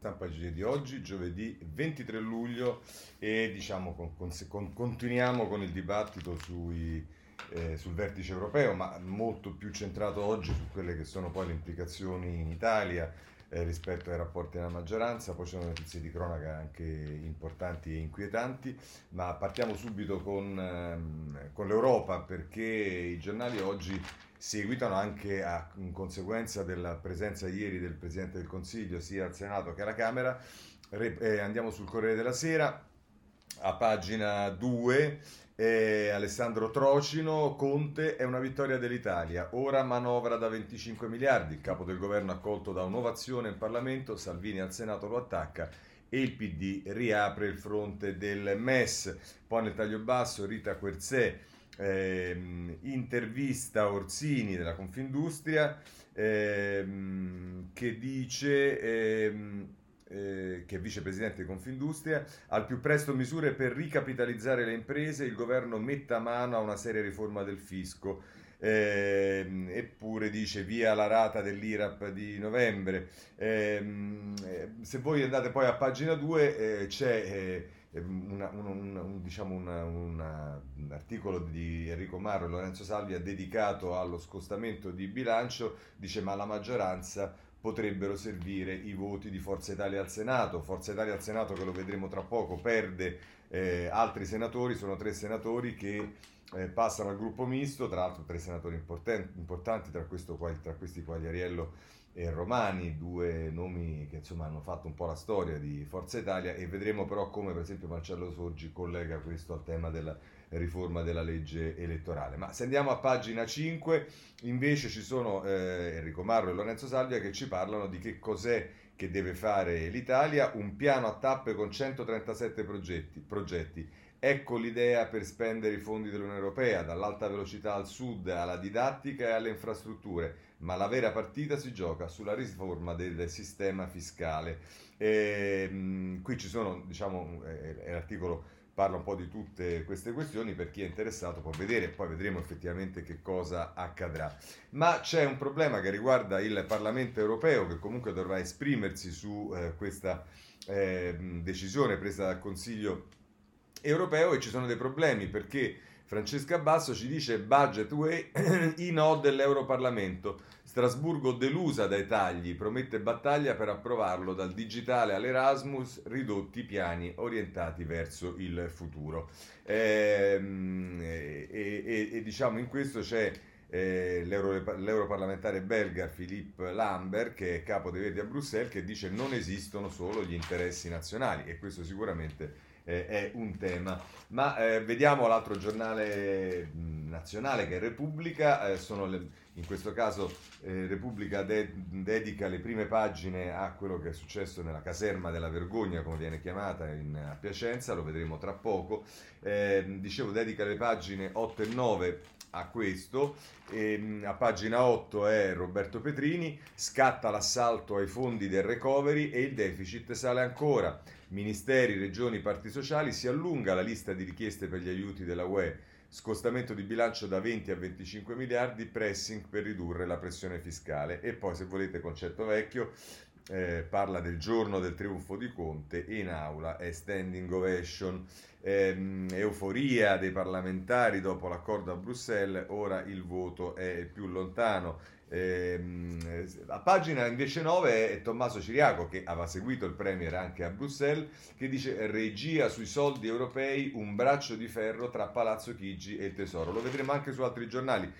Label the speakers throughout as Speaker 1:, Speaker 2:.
Speaker 1: stampa di oggi, giovedì 23 luglio e diciamo con, con, con, continuiamo con il dibattito sui, eh, sul vertice europeo, ma molto più centrato oggi su quelle che sono poi le implicazioni in Italia eh, rispetto ai rapporti della maggioranza, poi ci sono notizie di cronaca anche importanti e inquietanti, ma partiamo subito con, ehm, con l'Europa perché i giornali oggi seguitano anche a, conseguenza della presenza ieri del Presidente del Consiglio sia al Senato che alla Camera. Eh, andiamo sul Corriere della Sera, a pagina 2, eh, Alessandro Trocino, Conte è una vittoria dell'Italia, ora manovra da 25 miliardi, il capo del governo accolto da un'ovazione in Parlamento, Salvini al Senato lo attacca e il PD riapre il fronte del MES. Poi nel taglio basso Rita Querzè ehm, intervista Orsini della Confindustria ehm, che dice... Ehm, eh, che è vicepresidente di Confindustria, al più presto misure per ricapitalizzare le imprese, il governo metta mano a una seria riforma del fisco. Eh, eppure dice via la rata dell'IRAP di novembre. Ehm, eh, se voi andate poi a pagina 2 eh, c'è eh, una, un, un, diciamo una, un, articolo di Enrico Marro e Lorenzo Salvia dedicato allo scostamento di bilancio, dice ma la maggioranza potrebbero servire i voti di Forza Italia al Senato. Forza Italia al Senato, che lo vedremo tra poco, perde eh, altri senatori, sono tre senatori che eh, passano al gruppo misto, tra l'altro tre senatori importanti tra, questo, tra questi Quagliariello e Romani, due nomi che insomma hanno fatto un po' la storia di Forza Italia e vedremo però come per esempio Marcello Sorgi collega questo al tema della riforma della legge elettorale. Ma se andiamo a pagina 5 invece ci sono eh, Enrico Marro e Lorenzo Salvia che ci parlano di che cos'è che deve fare l'Italia, un piano a tappe con 137 progetti, progetti Ecco l'idea per spendere i fondi dell'Unione Europea, dall'alta velocità al sud, alla didattica e alle infrastrutture, ma la vera partita si gioca sulla riforma del sistema fiscale. E, mh, qui ci sono, diciamo, eh, l'articolo parla un po' di tutte queste questioni, per chi è interessato può vedere, poi vedremo effettivamente che cosa accadrà. Ma c'è un problema che riguarda il Parlamento europeo, che comunque dovrà esprimersi su eh, questa eh, decisione presa dal Consiglio europeo e ci sono dei problemi perché Francesca Basso ci dice budget way i no dell'Europarlamento. Strasburgo delusa dai tagli, promette battaglia per approvarlo dal digitale all'Erasmus, ridotti piani orientati verso il futuro. Ehm, e, e, e, e diciamo in questo c'è eh, l'euro, l'europarlamentare belga Philippe Lambert, che è capo dei Verdi a Bruxelles, che dice non esistono solo gli interessi nazionali e questo sicuramente eh, è un tema. Ma eh, vediamo l'altro giornale nazionale che è Repubblica, eh, le, in questo caso eh, Repubblica de- dedica le prime pagine a quello che è successo nella caserma della vergogna, come viene chiamata in, a Piacenza, lo vedremo tra poco. Eh, dicevo, dedica le pagine 8 e 9 a questo. E, a pagina 8 è Roberto Petrini, scatta l'assalto ai fondi del recovery e il deficit sale ancora. Ministeri, regioni, parti sociali si allunga la lista di richieste per gli aiuti della UE. Scostamento di bilancio da 20 a 25 miliardi, pressing per ridurre la pressione fiscale. E poi, se volete, concetto vecchio, eh, parla del giorno del trionfo di Conte in aula è standing ovation. Eh, euforia dei parlamentari dopo l'accordo a Bruxelles, ora il voto è più lontano. Ehm, a pagina invece 9 è Tommaso Ciriaco che aveva seguito il Premier anche a Bruxelles che dice regia sui soldi europei un braccio di ferro tra Palazzo Chigi e il Tesoro. Lo vedremo anche su altri giornali.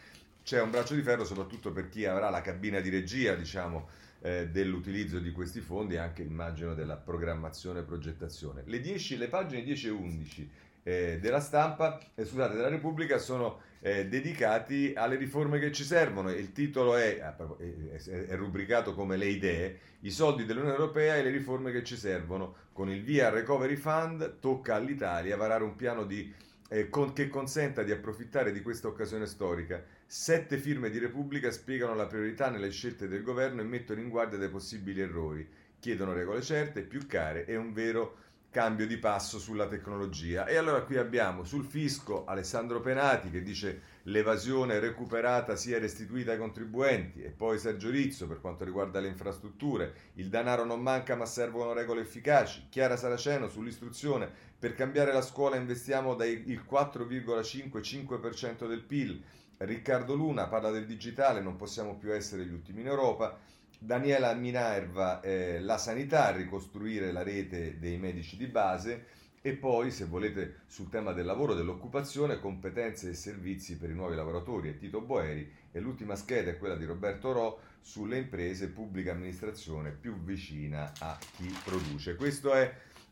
Speaker 1: C'è un braccio di ferro soprattutto per chi avrà la cabina di regia diciamo eh, dell'utilizzo di questi fondi e anche immagino della programmazione e progettazione. Le, 10, le pagine 10 e 11 eh, della stampa, eh, scusate, della Repubblica sono eh, dedicati alle riforme che ci servono. Il titolo è, è, è, rubricato come le idee, i soldi dell'Unione Europea e le riforme che ci servono. Con il via Recovery Fund tocca all'Italia varare un piano di, eh, che consenta di approfittare di questa occasione storica. Sette firme di Repubblica spiegano la priorità nelle scelte del governo e mettono in guardia dai possibili errori. Chiedono regole certe, più care e un vero cambio di passo sulla tecnologia. E allora qui abbiamo sul fisco Alessandro Penati che dice l'evasione recuperata sia restituita ai contribuenti. E poi Sergio Rizzo per quanto riguarda le infrastrutture, il denaro non manca ma servono regole efficaci. Chiara Saraceno sull'istruzione, per cambiare la scuola investiamo dal 4,5-5% del PIL. Riccardo Luna parla del digitale, non possiamo più essere gli ultimi in Europa. Daniela Minerva, eh, la sanità, ricostruire la rete dei medici di base e poi, se volete, sul tema del lavoro, dell'occupazione, competenze e servizi per i nuovi lavoratori e Tito Boeri e l'ultima scheda è quella di Roberto Ro sulle imprese pubblica amministrazione più vicina a chi produce. Questo è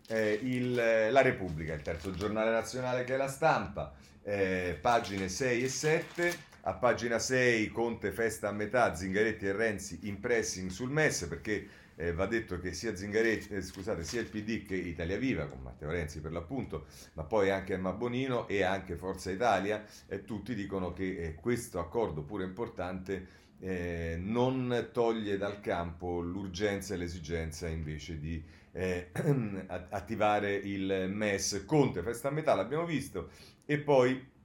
Speaker 1: eh, il, la Repubblica, il terzo giornale nazionale che è la stampa, eh, pagine 6 e 7. A pagina 6 Conte festa a metà, Zingaretti e Renzi in pressing sul MES perché eh, va detto che sia eh, scusate, sia il PD che Italia Viva, con Matteo Renzi per l'appunto, ma poi anche Emma Bonino e anche Forza Italia, eh, tutti dicono che eh, questo accordo pure importante eh, non toglie dal campo l'urgenza e l'esigenza invece di eh, attivare il MES. Conte festa a metà, l'abbiamo visto, e poi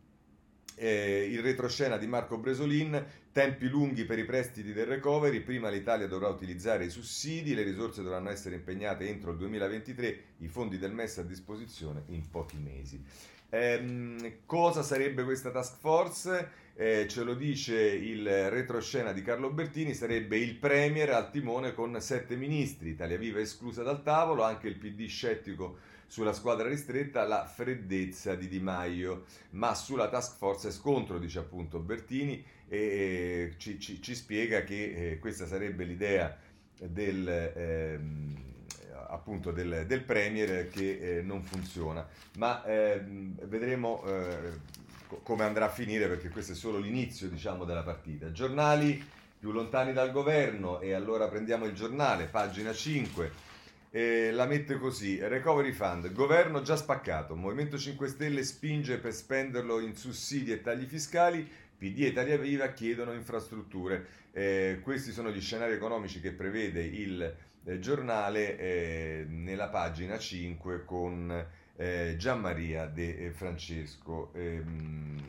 Speaker 1: eh, il retroscena di Marco Bresolin, tempi lunghi per i prestiti del recovery, prima l'Italia dovrà utilizzare i sussidi, le risorse dovranno essere impegnate entro il 2023, i fondi del MES a disposizione in pochi mesi. Eh, cosa sarebbe questa task force? Eh, ce lo dice il retroscena di Carlo Bertini, sarebbe il Premier al timone con sette ministri, Italia Viva esclusa dal tavolo, anche il PD scettico sulla squadra ristretta la freddezza di Di Maio, ma sulla task force scontro, dice appunto Bertini, e ci, ci, ci spiega che eh, questa sarebbe l'idea del, ehm, appunto del, del, Premier che eh, non funziona. Ma ehm, vedremo eh, come andrà a finire perché questo è solo l'inizio diciamo, della partita. Giornali più lontani dal governo e allora prendiamo il giornale, pagina 5 eh, la mette così, Recovery Fund, governo già spaccato, Movimento 5 Stelle spinge per spenderlo in sussidi e tagli fiscali, PD e Italia Viva chiedono infrastrutture. Eh, questi sono gli scenari economici che prevede il eh, giornale eh, nella pagina 5 con eh, Gianmaria De Francesco. Ehm,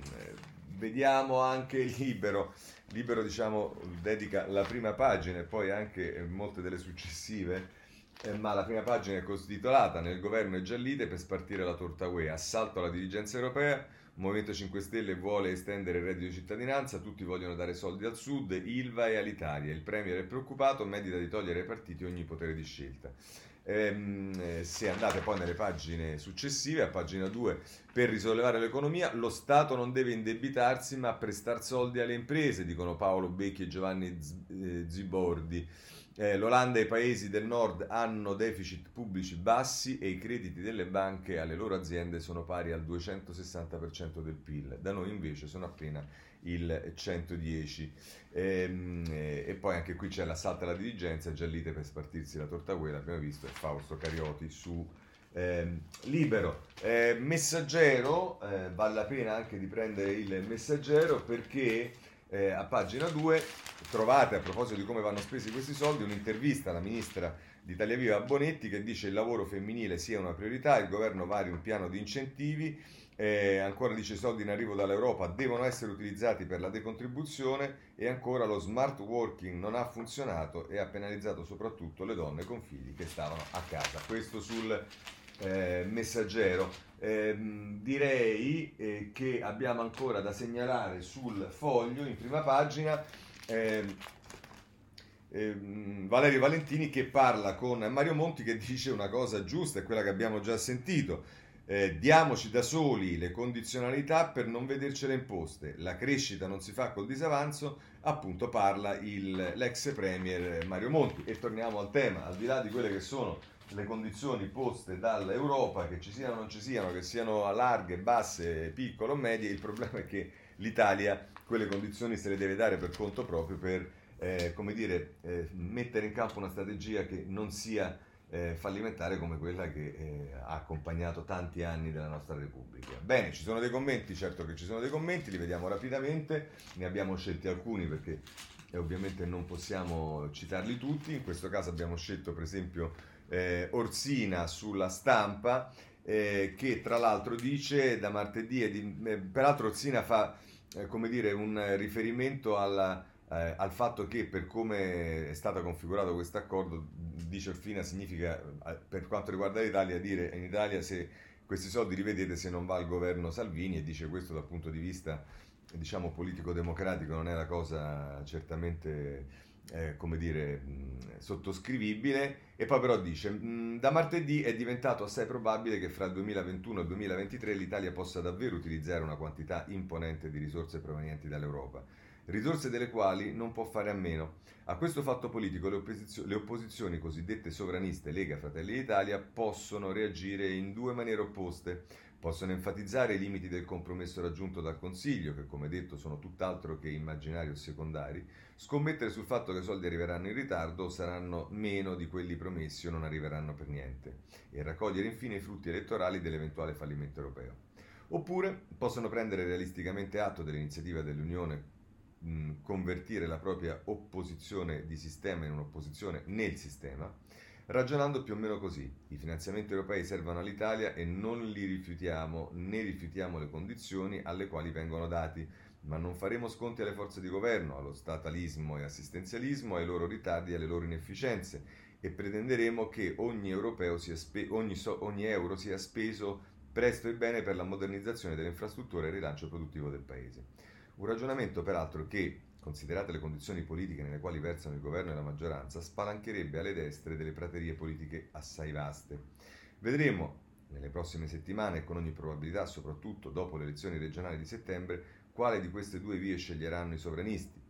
Speaker 1: vediamo anche Libero. Libero diciamo dedica la prima pagina e poi anche molte delle successive eh, ma la prima pagina è costitolata nel governo è giallite per spartire la torta UE, assalto alla dirigenza europea, Movimento 5 Stelle vuole estendere il reddito di cittadinanza, tutti vogliono dare soldi al sud, Ilva e all'Italia, il Premier è preoccupato, medita di togliere ai partiti ogni potere di scelta. Ehm, eh, se andate poi nelle pagine successive, a pagina 2, per risollevare l'economia, lo Stato non deve indebitarsi ma prestare soldi alle imprese, dicono Paolo Becchi e Giovanni eh, Zibordi. Eh, L'Olanda e i paesi del nord hanno deficit pubblici bassi e i crediti delle banche alle loro aziende sono pari al 260% del PIL, da noi invece sono appena il 110%. Ehm, eh, e poi anche qui c'è l'assalto alla dirigenza, Giallite per spartirsi la torta quella, abbiamo visto, e Fausto Carioti su eh, Libero. Eh, messaggero, eh, vale la pena anche di prendere il messaggero perché eh, a pagina 2 trovate a proposito di come vanno spesi questi soldi un'intervista alla ministra di Italia Viva Bonetti che dice il lavoro femminile sia una priorità, il governo vari un piano di incentivi, eh, ancora dice i soldi in arrivo dall'Europa devono essere utilizzati per la decontribuzione e ancora lo smart working non ha funzionato e ha penalizzato soprattutto le donne con figli che stavano a casa. Questo sul eh, messaggero. Eh, direi che abbiamo ancora da segnalare sul foglio in prima pagina ehm, ehm, Valerio Valentini che parla con Mario Monti che dice una cosa giusta, è quella che abbiamo già sentito. Eh, diamoci da soli le condizionalità per non vedercele imposte. La crescita non si fa col disavanzo, appunto parla il, l'ex premier Mario Monti. E torniamo al tema, al di là di quelle che sono le condizioni poste dall'Europa, che ci siano o non ci siano, che siano larghe, basse, piccole o medie, il problema è che l'Italia quelle condizioni se le deve dare per conto proprio per eh, come dire, eh, mettere in campo una strategia che non sia eh, fallimentare come quella che eh, ha accompagnato tanti anni della nostra Repubblica. Bene, ci sono dei commenti, certo che ci sono dei commenti, li vediamo rapidamente, ne abbiamo scelti alcuni perché eh, ovviamente non possiamo citarli tutti, in questo caso abbiamo scelto per esempio eh, Orsina sulla stampa, eh, che tra l'altro dice da martedì, di, eh, peraltro Orsina fa eh, come dire, un riferimento alla, eh, al fatto che per come è stato configurato questo accordo, dice Orfina, significa eh, per quanto riguarda l'Italia dire in Italia se questi soldi rivedete se non va al governo Salvini e dice questo dal punto di vista diciamo politico-democratico non è la cosa certamente eh, come dire, mh, sottoscrivibile e poi però dice mh, da martedì è diventato assai probabile che fra il 2021 e il 2023 l'Italia possa davvero utilizzare una quantità imponente di risorse provenienti dall'Europa, risorse delle quali non può fare a meno. A questo fatto politico le, opposizio- le opposizioni cosiddette sovraniste Lega Fratelli d'Italia possono reagire in due maniere opposte Possono enfatizzare i limiti del compromesso raggiunto dal Consiglio, che come detto sono tutt'altro che immaginari o secondari, scommettere sul fatto che i soldi arriveranno in ritardo o saranno meno di quelli promessi o non arriveranno per niente, e raccogliere infine i frutti elettorali dell'eventuale fallimento europeo. Oppure possono prendere realisticamente atto dell'iniziativa dell'Unione mh, convertire la propria opposizione di sistema in un'opposizione nel sistema, ragionando più o meno così. I finanziamenti europei servono all'Italia e non li rifiutiamo né rifiutiamo le condizioni alle quali vengono dati, ma non faremo sconti alle forze di governo, allo statalismo e assistenzialismo, ai loro ritardi e alle loro inefficienze e pretenderemo che ogni, spe- ogni, so- ogni euro sia speso presto e bene per la modernizzazione delle infrastrutture e il rilancio produttivo del Paese. Un ragionamento peraltro che considerate le condizioni politiche nelle quali versano il governo e la maggioranza, spalancherebbe alle destre delle praterie politiche assai vaste. Vedremo nelle prossime settimane e con ogni probabilità, soprattutto dopo le elezioni regionali di settembre, quale di queste due vie sceglieranno i sovranisti.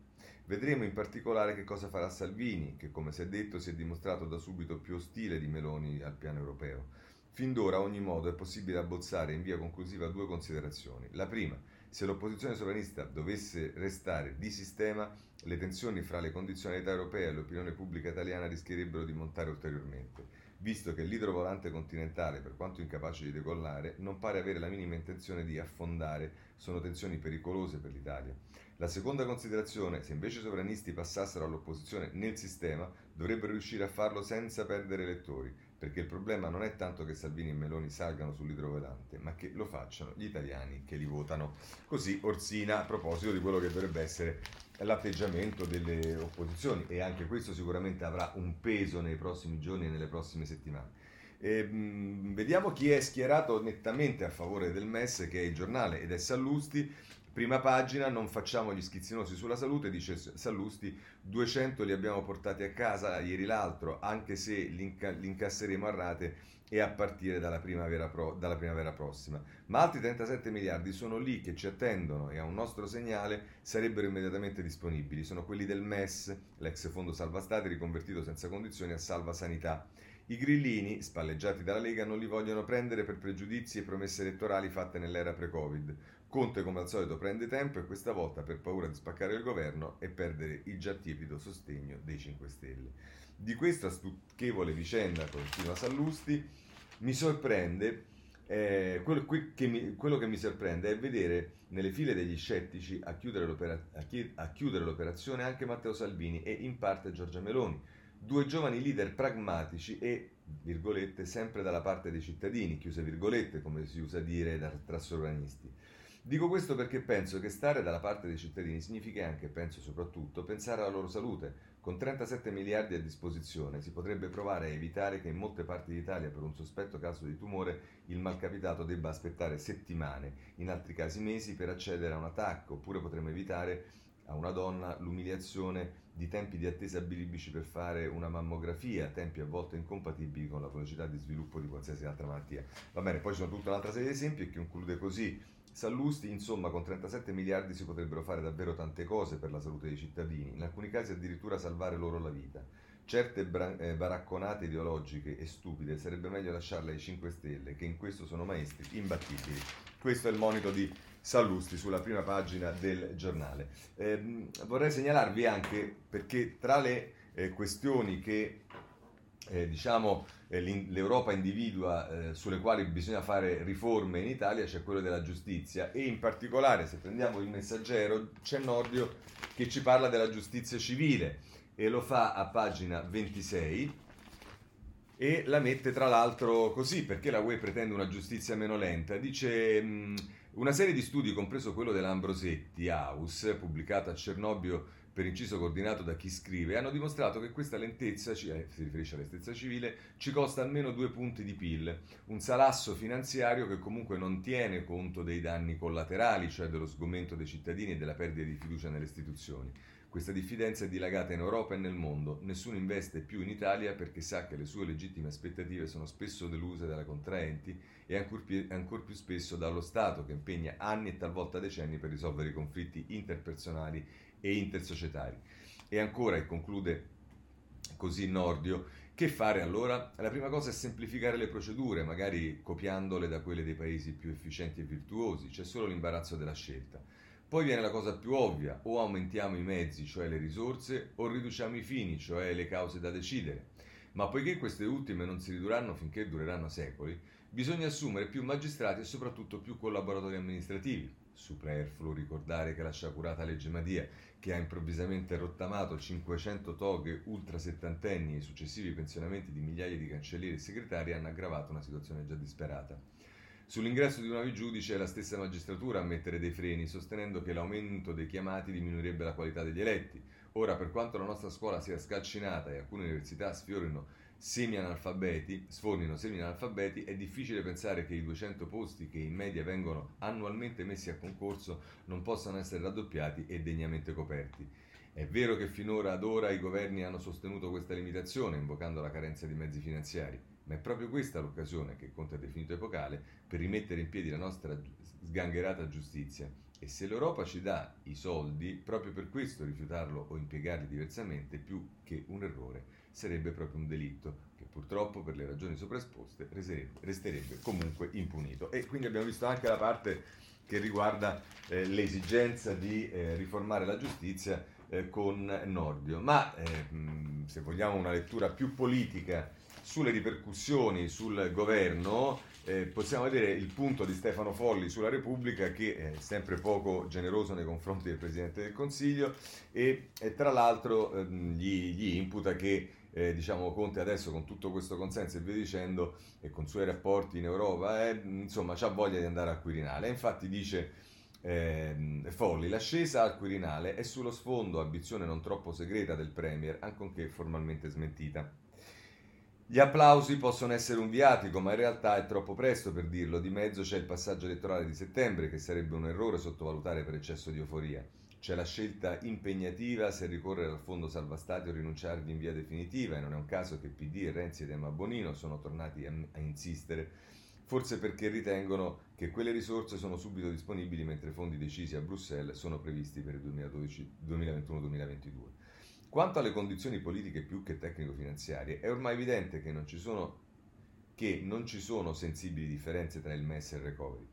Speaker 1: Vedremo in particolare che cosa farà Salvini, che come si è detto si è dimostrato da subito più ostile di Meloni al piano europeo. Fin d'ora, a ogni modo, è possibile abbozzare in via conclusiva due considerazioni. La prima, se l'opposizione sovranista dovesse restare di sistema, le tensioni fra le condizionalità europee e l'opinione pubblica italiana rischierebbero di montare ulteriormente, visto che l'idrovolante continentale, per quanto incapace di decollare, non pare avere la minima intenzione di affondare, sono tensioni pericolose per l'Italia. La seconda considerazione, se invece i sovranisti passassero all'opposizione nel sistema, dovrebbero riuscire a farlo senza perdere elettori, perché il problema non è tanto che Salvini e Meloni salgano sull'idrovolante, ma che lo facciano gli italiani che li votano. Così Orsina a proposito di quello che dovrebbe essere l'atteggiamento delle opposizioni e anche questo sicuramente avrà un peso nei prossimi giorni e nelle prossime settimane. E, mh, vediamo chi è schierato nettamente a favore del MES, che è il giornale, ed è Sallusti. Prima pagina, non facciamo gli schizzinosi sulla salute, dice Sallusti, 200 li abbiamo portati a casa ieri l'altro, anche se li incasseremo a rate e a partire dalla primavera, pro, dalla primavera, prossima. Ma altri 37 miliardi sono lì che ci attendono e a un nostro segnale sarebbero immediatamente disponibili. Sono quelli del MES, l'ex fondo salva stati riconvertito senza condizioni a salva sanità. I grillini, spalleggiati dalla Lega, non li vogliono prendere per pregiudizi e promesse elettorali fatte nell'era pre-Covid. Conte come al solito prende tempo e questa volta per paura di spaccare il governo e perdere il già tiepido sostegno dei 5 Stelle. Di questa stucchevole vicenda, continua Sallusti, mi sorprende, eh, quello, che mi, quello, che mi, sorprende è vedere nelle file degli scettici a chiudere, a, chi, a chiudere l'operazione anche Matteo Salvini e in parte Giorgia Meloni, due giovani leader pragmatici e, virgolette, sempre dalla parte dei cittadini, chiuse virgolette, come si usa dire tra sovranisti. Dico questo perché penso che stare dalla parte dei cittadini significa anche, penso soprattutto, pensare alla loro salute. Con 37 miliardi a disposizione si potrebbe provare a evitare che in molte parti d'Italia per un sospetto caso di tumore il malcapitato debba aspettare settimane, in altri casi mesi, per accedere a un attacco, oppure potremmo evitare a una donna l'umiliazione di tempi di attesa bilibici per fare una mammografia, tempi a volte incompatibili con la velocità di sviluppo di qualsiasi altra malattia. Va bene, poi ci sono tutta un'altra serie di esempi che conclude così. Sallusti, insomma, con 37 miliardi si potrebbero fare davvero tante cose per la salute dei cittadini, in alcuni casi addirittura salvare loro la vita. Certe bra- eh, baracconate ideologiche e stupide sarebbe meglio lasciarle ai 5 Stelle, che in questo sono maestri imbattibili. Questo è il monito di Sallusti sulla prima pagina del giornale. Eh, vorrei segnalarvi anche, perché tra le eh, questioni che eh, diciamo, eh, l'Europa individua eh, sulle quali bisogna fare riforme in Italia c'è quello della giustizia. E in particolare se prendiamo il messaggero c'è Nordio che ci parla della giustizia civile e lo fa a pagina 26 e la mette tra l'altro così perché la UE pretende una giustizia meno lenta. Dice mh, Una serie di studi, compreso quello dell'Ambrosetti House, pubblicato a Cernobbio per inciso coordinato da chi scrive, hanno dimostrato che questa lentezza, eh, si riferisce alla stessa civile, ci costa almeno due punti di PIL, un salasso finanziario che comunque non tiene conto dei danni collaterali, cioè dello sgomento dei cittadini e della perdita di fiducia nelle istituzioni. Questa diffidenza è dilagata in Europa e nel mondo. Nessuno investe più in Italia perché sa che le sue legittime aspettative sono spesso deluse dalle contraenti e ancor più, ancor più spesso dallo Stato che impegna anni e talvolta decenni per risolvere i conflitti interpersonali e intersocietari. E ancora, e conclude così Nordio, che fare allora? La prima cosa è semplificare le procedure, magari copiandole da quelle dei paesi più efficienti e virtuosi, c'è solo l'imbarazzo della scelta. Poi viene la cosa più ovvia, o aumentiamo i mezzi, cioè le risorse, o riduciamo i fini, cioè le cause da decidere. Ma poiché queste ultime non si ridurranno finché dureranno secoli, bisogna assumere più magistrati e soprattutto più collaboratori amministrativi. Superfluo ricordare che la sciacurata legge Madia che ha improvvisamente rottamato 500 toghe ultra settantenni e i successivi pensionamenti di migliaia di cancellieri e segretari hanno aggravato una situazione già disperata. Sull'ingresso di nuovi giudici è la stessa magistratura a mettere dei freni, sostenendo che l'aumento dei chiamati diminuirebbe la qualità degli eletti. Ora, per quanto la nostra scuola sia scalcinata e alcune università sfiorino semi-analfabeti, sfornino semi-analfabeti, è difficile pensare che i 200 posti che in media vengono annualmente messi a concorso non possano essere raddoppiati e degnamente coperti. È vero che finora ad ora i governi hanno sostenuto questa limitazione, invocando la carenza di mezzi finanziari, ma è proprio questa l'occasione che Conte ha definito epocale per rimettere in piedi la nostra sgangherata giustizia. E se l'Europa ci dà i soldi, proprio per questo rifiutarlo o impiegarli diversamente, più che un errore, sarebbe proprio un delitto che purtroppo per le ragioni sopraesposte resterebbe comunque impunito. E quindi abbiamo visto anche la parte che riguarda eh, l'esigenza di eh, riformare la giustizia eh, con Nordio. Ma eh, se vogliamo una lettura più politica sulle ripercussioni sul governo, eh, possiamo vedere il punto di Stefano Folli sulla Repubblica che è sempre poco generoso nei confronti del Presidente del Consiglio e, e tra l'altro ehm, gli, gli, imputa che eh, diciamo Conte adesso con tutto questo consenso e via dicendo e con i suoi rapporti in Europa eh, insomma ha voglia di andare al Quirinale infatti dice eh, Folli l'ascesa al Quirinale è sullo sfondo ambizione non troppo segreta del Premier ancorché formalmente smentita gli applausi possono essere un viatico, ma in realtà è troppo presto per dirlo. Di mezzo c'è il passaggio elettorale di settembre, che sarebbe un errore sottovalutare per eccesso di euforia. C'è la scelta impegnativa se ricorrere al fondo salva stati o rinunciarvi in via definitiva, e non è un caso che PD, Renzi ed Emma Bonino sono tornati a, a insistere, forse perché ritengono che quelle risorse sono subito disponibili mentre i fondi decisi a Bruxelles sono previsti per il 2021-2022. Quanto alle condizioni politiche più che tecnico-finanziarie, è ormai evidente che non ci sono, non ci sono sensibili differenze tra il MES e il recovery.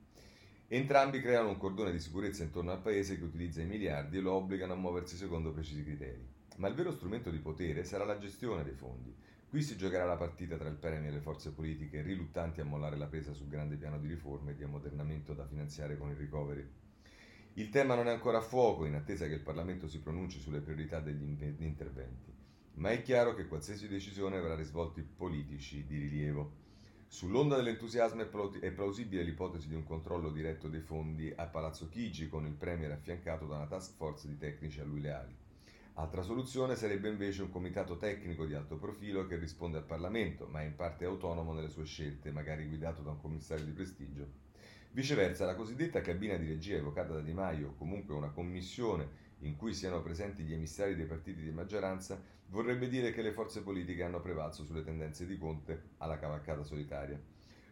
Speaker 1: Entrambi creano un cordone di sicurezza intorno al paese che utilizza i miliardi e lo obbligano a muoversi secondo precisi criteri. Ma il vero strumento di potere sarà la gestione dei fondi. Qui si giocherà la partita tra il Premier e le forze politiche riluttanti a mollare la presa sul grande piano di riforme e di ammodernamento da finanziare con il recovery. Il tema non è ancora a fuoco in attesa che il Parlamento si pronunci sulle priorità degli interventi, ma è chiaro che qualsiasi decisione avrà risvolti politici di rilievo. Sull'onda dell'entusiasmo è plausibile l'ipotesi di un controllo diretto dei fondi a Palazzo Chigi con il Premier affiancato da una task force di tecnici a lui leali. Altra soluzione sarebbe invece un comitato tecnico di alto profilo che risponde al Parlamento, ma è in parte autonomo nelle sue scelte, magari guidato da un commissario di prestigio Viceversa, la cosiddetta cabina di regia evocata da Di Maio, o comunque una commissione in cui siano presenti gli emissari dei partiti di maggioranza, vorrebbe dire che le forze politiche hanno prevalso sulle tendenze di Conte alla cavalcata solitaria.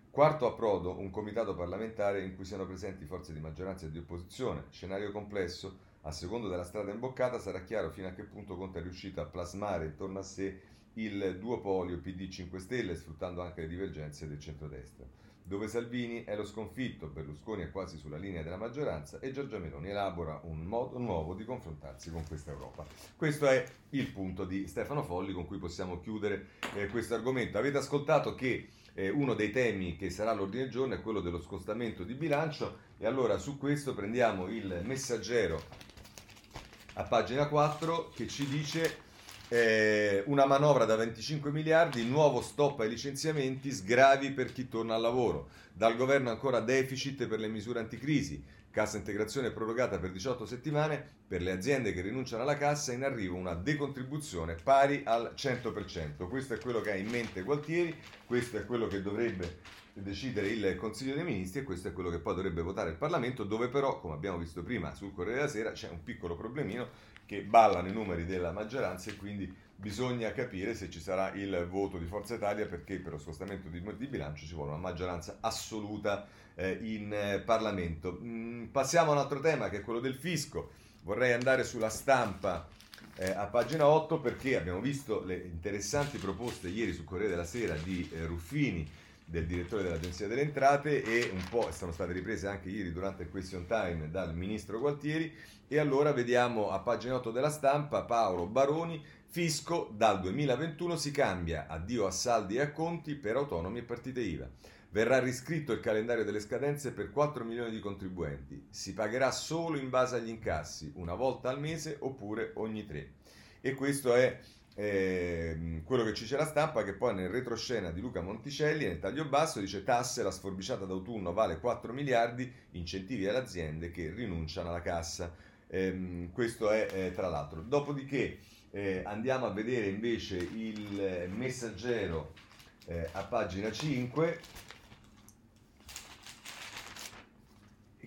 Speaker 1: Quarto approdo, un comitato parlamentare in cui siano presenti forze di maggioranza e di opposizione. Scenario complesso, a secondo della strada imboccata sarà chiaro fino a che punto Conte è riuscito a plasmare intorno a sé il duopolio PD 5 Stelle, sfruttando anche le divergenze del centrodestra dove Salvini è lo sconfitto, Berlusconi è quasi sulla linea della maggioranza e Giorgia Meloni elabora un modo nuovo di confrontarsi con questa Europa. Questo è il punto di Stefano Folli con cui possiamo chiudere eh, questo argomento. Avete ascoltato che eh, uno dei temi che sarà all'ordine del giorno è quello dello scostamento di bilancio e allora su questo prendiamo il messaggero a pagina 4 che ci dice eh, una manovra da 25 miliardi, nuovo stop ai licenziamenti, sgravi per chi torna al lavoro. Dal governo ancora deficit per le misure anticrisi. Cassa integrazione prorogata per 18 settimane, per le aziende che rinunciano alla cassa in arrivo una decontribuzione pari al 100%. Questo è quello che ha in mente Gualtieri, questo è quello che dovrebbe decidere il Consiglio dei Ministri e questo è quello che poi dovrebbe votare il Parlamento, dove però, come abbiamo visto prima sul Corriere della Sera, c'è un piccolo problemino che ballano i numeri della maggioranza e quindi bisogna capire se ci sarà il voto di Forza Italia perché per lo scostamento di, di bilancio ci vuole una maggioranza assoluta eh, in eh, Parlamento. Mm, passiamo a un altro tema che è quello del fisco. Vorrei andare sulla stampa eh, a pagina 8 perché abbiamo visto le interessanti proposte ieri sul Corriere della Sera di eh, Ruffini del direttore dell'Agenzia delle Entrate e un po' sono state riprese anche ieri durante il question time dal ministro Gualtieri e allora vediamo a pagina 8 della stampa Paolo Baroni Fisco dal 2021 si cambia addio a saldi e a conti per autonomi e partite IVA. Verrà riscritto il calendario delle scadenze per 4 milioni di contribuenti. Si pagherà solo in base agli incassi, una volta al mese oppure ogni tre. E questo è eh, quello che ci c'è la stampa, che poi nel retroscena di Luca Monticelli, nel taglio basso, dice tasse, la sforbiciata d'autunno vale 4 miliardi, incentivi alle aziende che rinunciano alla cassa. Eh, questo è eh, tra l'altro. Dopodiché eh, andiamo a vedere invece il messaggero eh, a pagina 5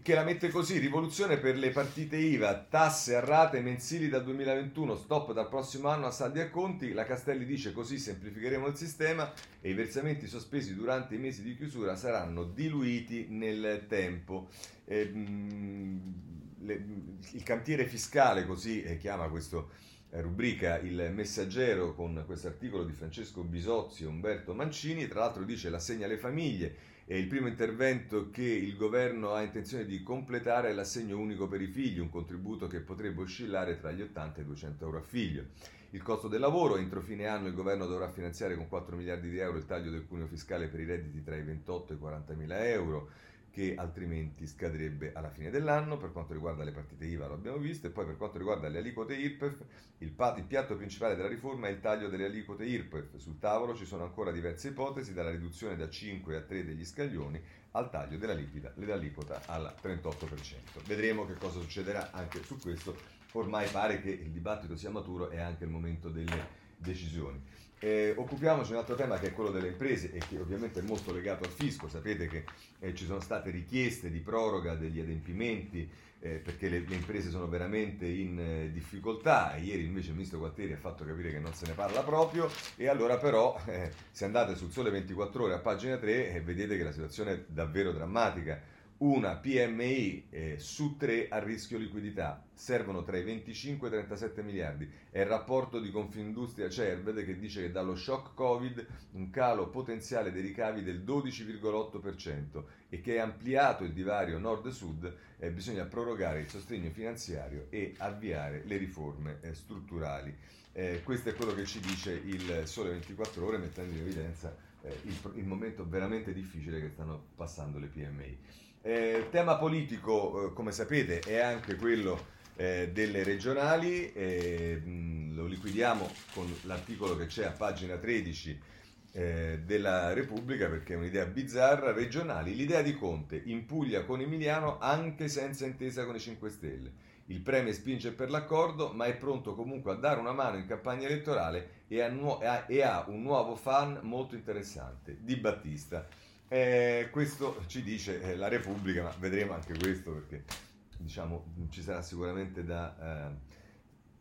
Speaker 1: che la mette così, rivoluzione per le partite IVA, tasse a rate mensili dal 2021, stop dal prossimo anno a saldi a conti, la Castelli dice così semplificheremo il sistema e i versamenti sospesi durante i mesi di chiusura saranno diluiti nel tempo. Eh, mh, le, il cantiere fiscale, così chiama questo eh, rubrica Il Messaggero con questo articolo di Francesco Bisozzi e Umberto Mancini, tra l'altro dice l'assegna alle famiglie. È il primo intervento che il governo ha intenzione di completare è l'assegno unico per i figli, un contributo che potrebbe oscillare tra gli 80 e i 200 euro a figlio. Il costo del lavoro, entro fine anno il governo dovrà finanziare con 4 miliardi di euro il taglio del cuneo fiscale per i redditi tra i 28 e i 40 mila euro che altrimenti scadrebbe alla fine dell'anno. Per quanto riguarda le partite IVA lo abbiamo visto e poi per quanto riguarda le aliquote IRPEF, il, il piatto principale della riforma è il taglio delle aliquote IRPEF. Sul tavolo ci sono ancora diverse ipotesi, dalla riduzione da 5 a 3 degli scaglioni al taglio dell'aliquota al 38%. Vedremo che cosa succederà anche su questo. Ormai pare che il dibattito sia maturo e anche il momento delle decisioni. Eh, occupiamoci di un altro tema che è quello delle imprese e che ovviamente è molto legato al fisco. Sapete che eh, ci sono state richieste di proroga degli adempimenti eh, perché le, le, imprese sono veramente in eh, difficoltà. Ieri invece il ministro Guatteri ha fatto capire che non se ne parla proprio. E allora, però, eh, se andate sul sole 24 ore a pagina 3, eh, vedete che la situazione è davvero drammatica una PMI eh, su tre a rischio liquidità, servono tra i 25 e i 37 miliardi. È il rapporto di Confindustria Cerved che dice che dallo shock Covid un calo potenziale dei ricavi del 12,8% e che è ampliato il divario nord-sud, eh, bisogna prorogare il sostegno finanziario e avviare le riforme eh, strutturali. Eh, questo è quello che ci dice il Sole 24 Ore, mettendo in evidenza eh, il, il momento veramente difficile che stanno passando le PMI. Eh, tema politico, eh, come sapete, è anche quello eh, delle regionali, eh, mh, lo liquidiamo con l'articolo che c'è a pagina 13 eh, della Repubblica perché è un'idea bizzarra, regionali, l'idea di Conte in Puglia con Emiliano anche senza intesa con i 5 Stelle. Il Premier spinge per l'accordo, ma è pronto comunque a dare una mano in campagna elettorale e ha, nu- e ha un nuovo fan molto interessante, Di Battista. Eh, questo ci dice eh, la Repubblica, ma vedremo anche questo perché diciamo, ci sarà sicuramente da, eh,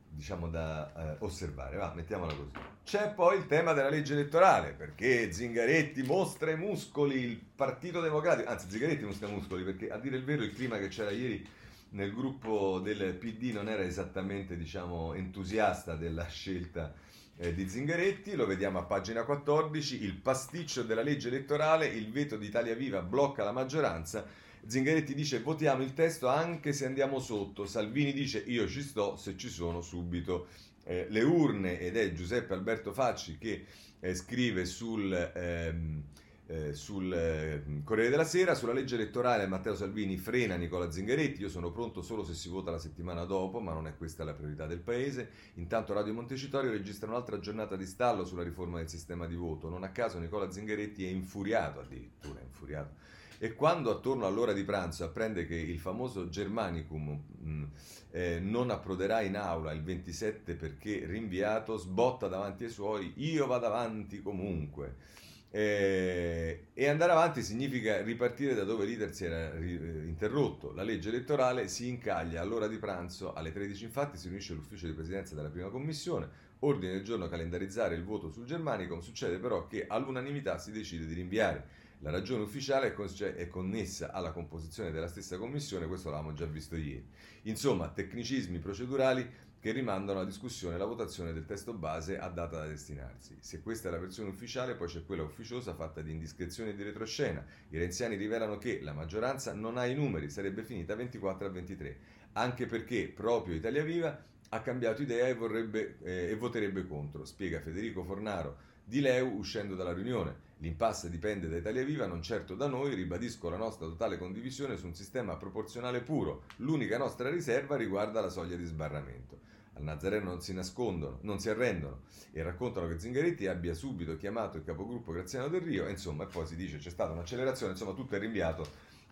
Speaker 1: diciamo, da eh, osservare. Va, mettiamola così. C'è poi il tema della legge elettorale, perché Zingaretti mostra i muscoli, il Partito Democratico, anzi Zingaretti mostra i muscoli, perché a dire il vero il clima che c'era ieri nel gruppo del PD non era esattamente diciamo, entusiasta della scelta eh, di Zingaretti, lo vediamo a pagina 14, il pasticcio della legge elettorale, il veto di Italia Viva blocca la maggioranza, Zingaretti dice votiamo il testo anche se andiamo sotto, Salvini dice io ci sto se ci sono subito. Eh, le urne ed è Giuseppe Alberto Facci che eh, scrive sul... Ehm, eh, sul eh, Corriere della Sera, sulla legge elettorale Matteo Salvini frena Nicola Zingaretti, io sono pronto solo se si vota la settimana dopo, ma non è questa la priorità del Paese. Intanto Radio Montecitorio registra un'altra giornata di stallo sulla riforma del sistema di voto, non a caso Nicola Zingaretti è infuriato, addirittura è infuriato. E quando attorno all'ora di pranzo apprende che il famoso Germanicum mh, mm, eh, non approderà in aula il 27 perché rinviato, sbotta davanti ai suoi, io vado avanti comunque. Eh, e andare avanti significa ripartire da dove l'iter si era ri- eh, interrotto. La legge elettorale si incaglia all'ora di pranzo, alle 13 infatti si riunisce l'ufficio di presidenza della prima commissione, ordine del giorno calendarizzare il voto sul Germanicum, succede però che all'unanimità si decide di rinviare. La ragione ufficiale è, con- è connessa alla composizione della stessa commissione, questo l'avevamo già visto ieri. Insomma, tecnicismi procedurali che rimandano alla discussione e alla votazione del testo base a data da destinarsi. Se questa è la versione ufficiale, poi c'è quella ufficiosa fatta di indiscrezioni e di retroscena. I renziani rivelano che la maggioranza non ha i numeri, sarebbe finita 24 a 23, anche perché proprio Italia Viva ha cambiato idea e, vorrebbe, eh, e voterebbe contro, spiega Federico Fornaro di Leu uscendo dalla riunione. L'impasse dipende da Italia Viva, non certo da noi, ribadisco la nostra totale condivisione su un sistema proporzionale puro. L'unica nostra riserva riguarda la soglia di sbarramento. Al Nazareno non si nascondono, non si arrendono e raccontano che Zingaretti abbia subito chiamato il capogruppo Graziano Del Rio e insomma, e poi si dice c'è stata un'accelerazione, insomma tutto è rinviato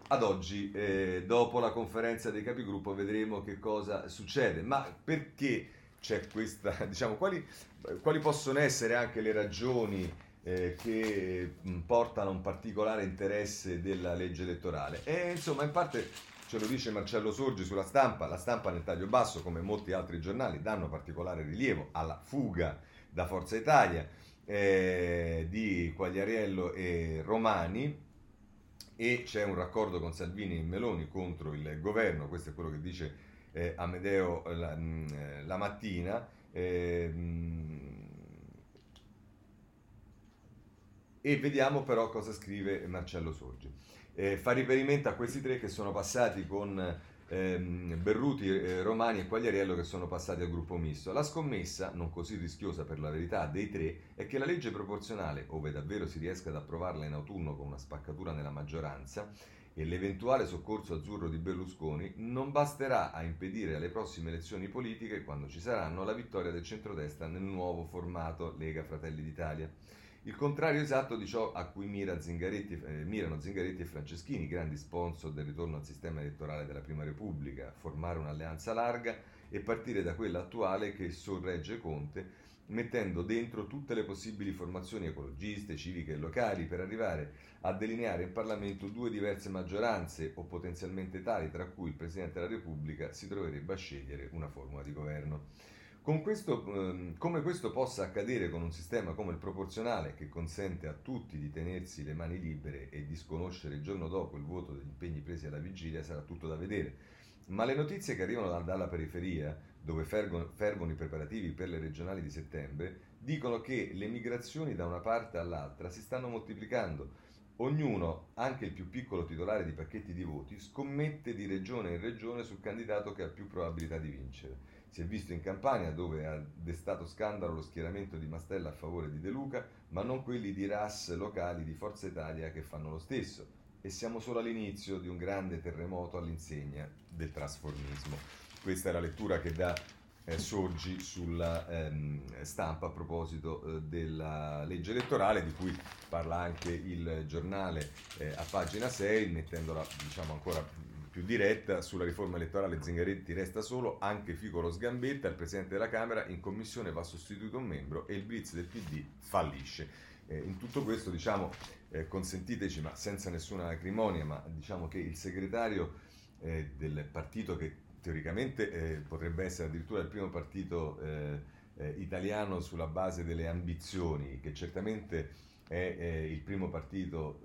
Speaker 1: ad oggi, eh, dopo la conferenza dei capigruppo vedremo che cosa succede. Ma perché c'è questa, diciamo, quali, quali possono essere anche le ragioni eh, che portano a un particolare interesse della legge elettorale? E insomma, in parte ce lo dice Marcello Sorgi sulla stampa, la stampa nel taglio basso, come molti altri giornali, danno particolare rilievo alla fuga da Forza Italia eh, di Quagliariello e Romani e c'è un raccordo con Salvini e Meloni contro il governo, questo è quello che dice eh, Amedeo la, mm, la mattina. Eh, e vediamo però cosa scrive Marcello Sorgi eh, fa riferimento a questi tre che sono passati con ehm, Berruti, eh, Romani e Quagliariello che sono passati al gruppo misto. La scommessa, non così rischiosa per la verità, dei tre è che la legge proporzionale, ove davvero si riesca ad approvarla in autunno con una spaccatura nella maggioranza, e l'eventuale soccorso azzurro di Berlusconi non basterà a impedire alle prossime elezioni politiche, quando ci saranno, la vittoria del centrodestra nel nuovo formato Lega Fratelli d'Italia. Il contrario esatto di ciò a cui mira Zingaretti, eh, mirano Zingaretti e Franceschini, grandi sponsor del ritorno al sistema elettorale della Prima Repubblica, formare un'alleanza larga e partire da quella attuale che sorregge Conte, mettendo dentro tutte le possibili formazioni ecologiste, civiche e locali per arrivare a delineare in Parlamento due diverse maggioranze o potenzialmente tali, tra cui il Presidente della Repubblica si troverebbe a scegliere una formula di governo. Questo, ehm, come questo possa accadere con un sistema come il proporzionale che consente a tutti di tenersi le mani libere e di sconoscere il giorno dopo il voto degli impegni presi alla vigilia sarà tutto da vedere. Ma le notizie che arrivano dalla periferia, dove fervono i preparativi per le regionali di settembre, dicono che le migrazioni da una parte all'altra si stanno moltiplicando. Ognuno, anche il più piccolo titolare di pacchetti di voti, scommette di regione in regione sul candidato che ha più probabilità di vincere. Si è visto in Campania dove ha destato scandalo lo schieramento di Mastella a favore di De Luca, ma non quelli di RAS locali di Forza Italia che fanno lo stesso. E siamo solo all'inizio di un grande terremoto all'insegna del trasformismo. Questa è la lettura che dà eh, Sorgi sulla ehm, stampa a proposito eh, della legge elettorale di cui parla anche il giornale eh, a pagina 6 mettendola diciamo ancora più diretta sulla riforma elettorale Zingaretti resta solo, anche Fico lo sgambetta, il Presidente della Camera in commissione va sostituito un membro e il blitz del PD fallisce. Eh, in tutto questo diciamo, eh, consentiteci, ma senza nessuna acrimonia, ma diciamo che il segretario eh, del partito che teoricamente eh, potrebbe essere addirittura il primo partito eh, eh, italiano sulla base delle ambizioni, che certamente è il primo partito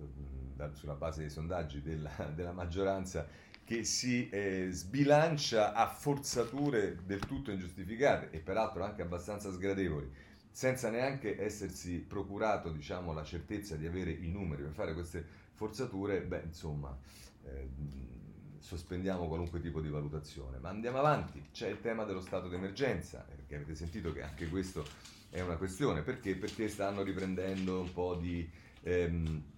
Speaker 1: sulla base dei sondaggi della, della maggioranza che si eh, sbilancia a forzature del tutto ingiustificate e peraltro anche abbastanza sgradevoli, senza neanche essersi procurato diciamo, la certezza di avere i numeri per fare queste forzature, beh insomma eh, sospendiamo qualunque tipo di valutazione. Ma andiamo avanti, c'è il tema dello stato d'emergenza, perché avete sentito che anche questo è una questione, perché? Perché stanno riprendendo un po' di... Ehm,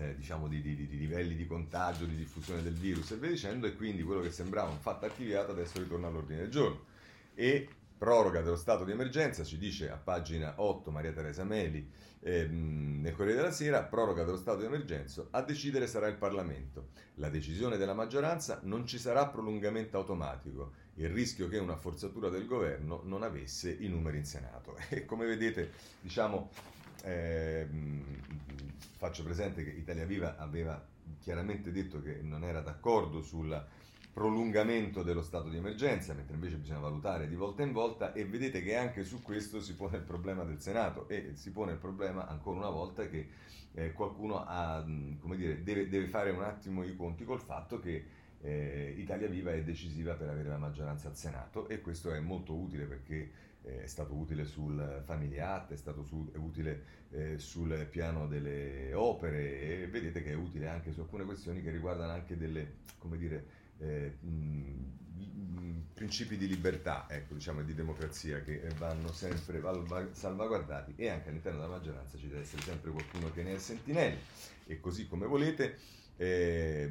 Speaker 1: eh, diciamo di, di, di, livelli di contagio, di diffusione del virus e via dicendo, e quindi quello che sembrava un fatto archiviato adesso ritorna all'ordine del giorno. E proroga dello stato di emergenza, ci dice a pagina 8 Maria Teresa Meli ehm, nel Corriere della Sera, proroga dello stato di emergenza, a decidere sarà il Parlamento. La decisione della maggioranza non ci sarà prolungamento automatico, il rischio che una forzatura del governo non avesse i numeri in Senato. E come vedete, diciamo, ehm, faccio presente che Italia Viva aveva chiaramente detto che non era d'accordo sul prolungamento dello stato di emergenza, mentre invece bisogna valutare di volta in volta e vedete che anche su questo si pone il problema del Senato e si pone il problema ancora una volta che eh, qualcuno ha, dire, deve, deve, fare un attimo i conti col fatto che eh, Italia Viva è decisiva per avere la maggioranza al Senato e questo è molto utile perché è stato utile sul Family Act, è stato su, è utile eh, sul piano delle opere e vedete che è utile anche su alcune questioni che riguardano anche delle, come dire, eh, mh, principi di libertà, ecco, diciamo, di democrazia che vanno sempre salvaguardati e anche all'interno della maggioranza ci deve essere sempre qualcuno che ne è sentinella e così come volete. Eh,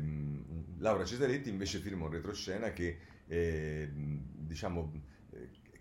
Speaker 1: Laura Cesaretti invece firma un retroscena che eh, diciamo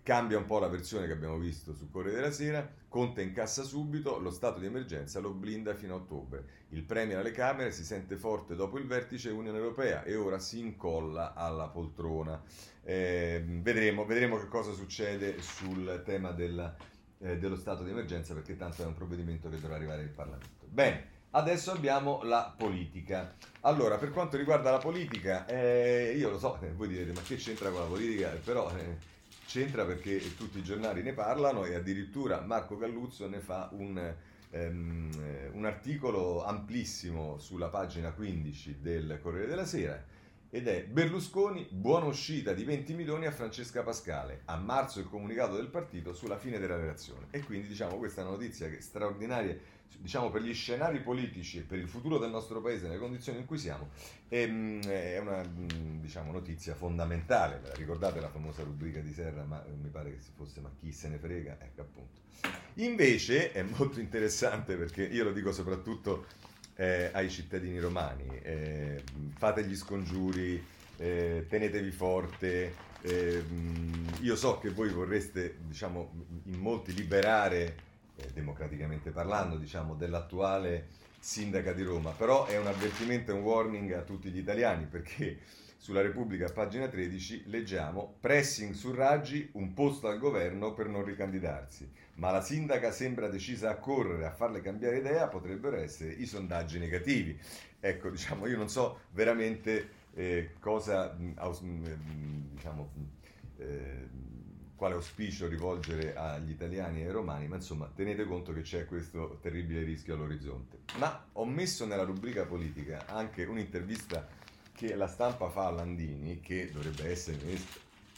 Speaker 1: Cambia un po' la versione che abbiamo visto sul Corriere della Sera, Conte incassa subito, lo stato di emergenza lo blinda fino a ottobre. Il Premier alle Camere si sente forte dopo il vertice Unione Europea e ora si incolla alla poltrona. Eh, vedremo, vedremo, che cosa succede sul tema della, eh, dello stato di emergenza perché tanto è un provvedimento che dovrà arrivare in Parlamento. Bene. Adesso abbiamo la politica. Allora, per quanto riguarda la politica, eh, io lo so, voi direte, ma che c'entra con la politica? Però eh, c'entra perché tutti i giornali ne parlano e addirittura Marco Galluzzo ne fa un, um, un articolo amplissimo sulla pagina 15 del Corriere della Sera ed è Berlusconi, buona uscita di 20 milioni a Francesca Pascale, a marzo il comunicato del partito sulla fine della relazione. E quindi diciamo questa è una notizia che straordinaria diciamo, per gli scenari politici e per il futuro del nostro paese nelle condizioni in cui siamo, è, mm, è una mm, diciamo, notizia fondamentale. Ricordate la famosa rubrica di Serra, ma eh, mi pare che si fosse ma chi se ne frega? Ecco appunto. Invece è molto interessante perché io lo dico soprattutto eh, ai cittadini romani, eh, fate gli scongiuri, eh, tenetevi forte. Eh, mm, io so che voi vorreste, diciamo, in molti liberare eh, democraticamente parlando, diciamo, dell'attuale sindaca di Roma, però è un avvertimento e un warning a tutti gli italiani perché sulla Repubblica, pagina 13, leggiamo pressing su Raggi, un posto al governo per non ricandidarsi, ma la sindaca sembra decisa a correre a farle cambiare idea, potrebbero essere i sondaggi negativi. Ecco, diciamo, io non so veramente eh, cosa, diciamo, eh, quale auspicio rivolgere agli italiani e ai romani, ma insomma tenete conto che c'è questo terribile rischio all'orizzonte. Ma ho messo nella rubrica politica anche un'intervista che la stampa fa a Landini, che dovrebbe essere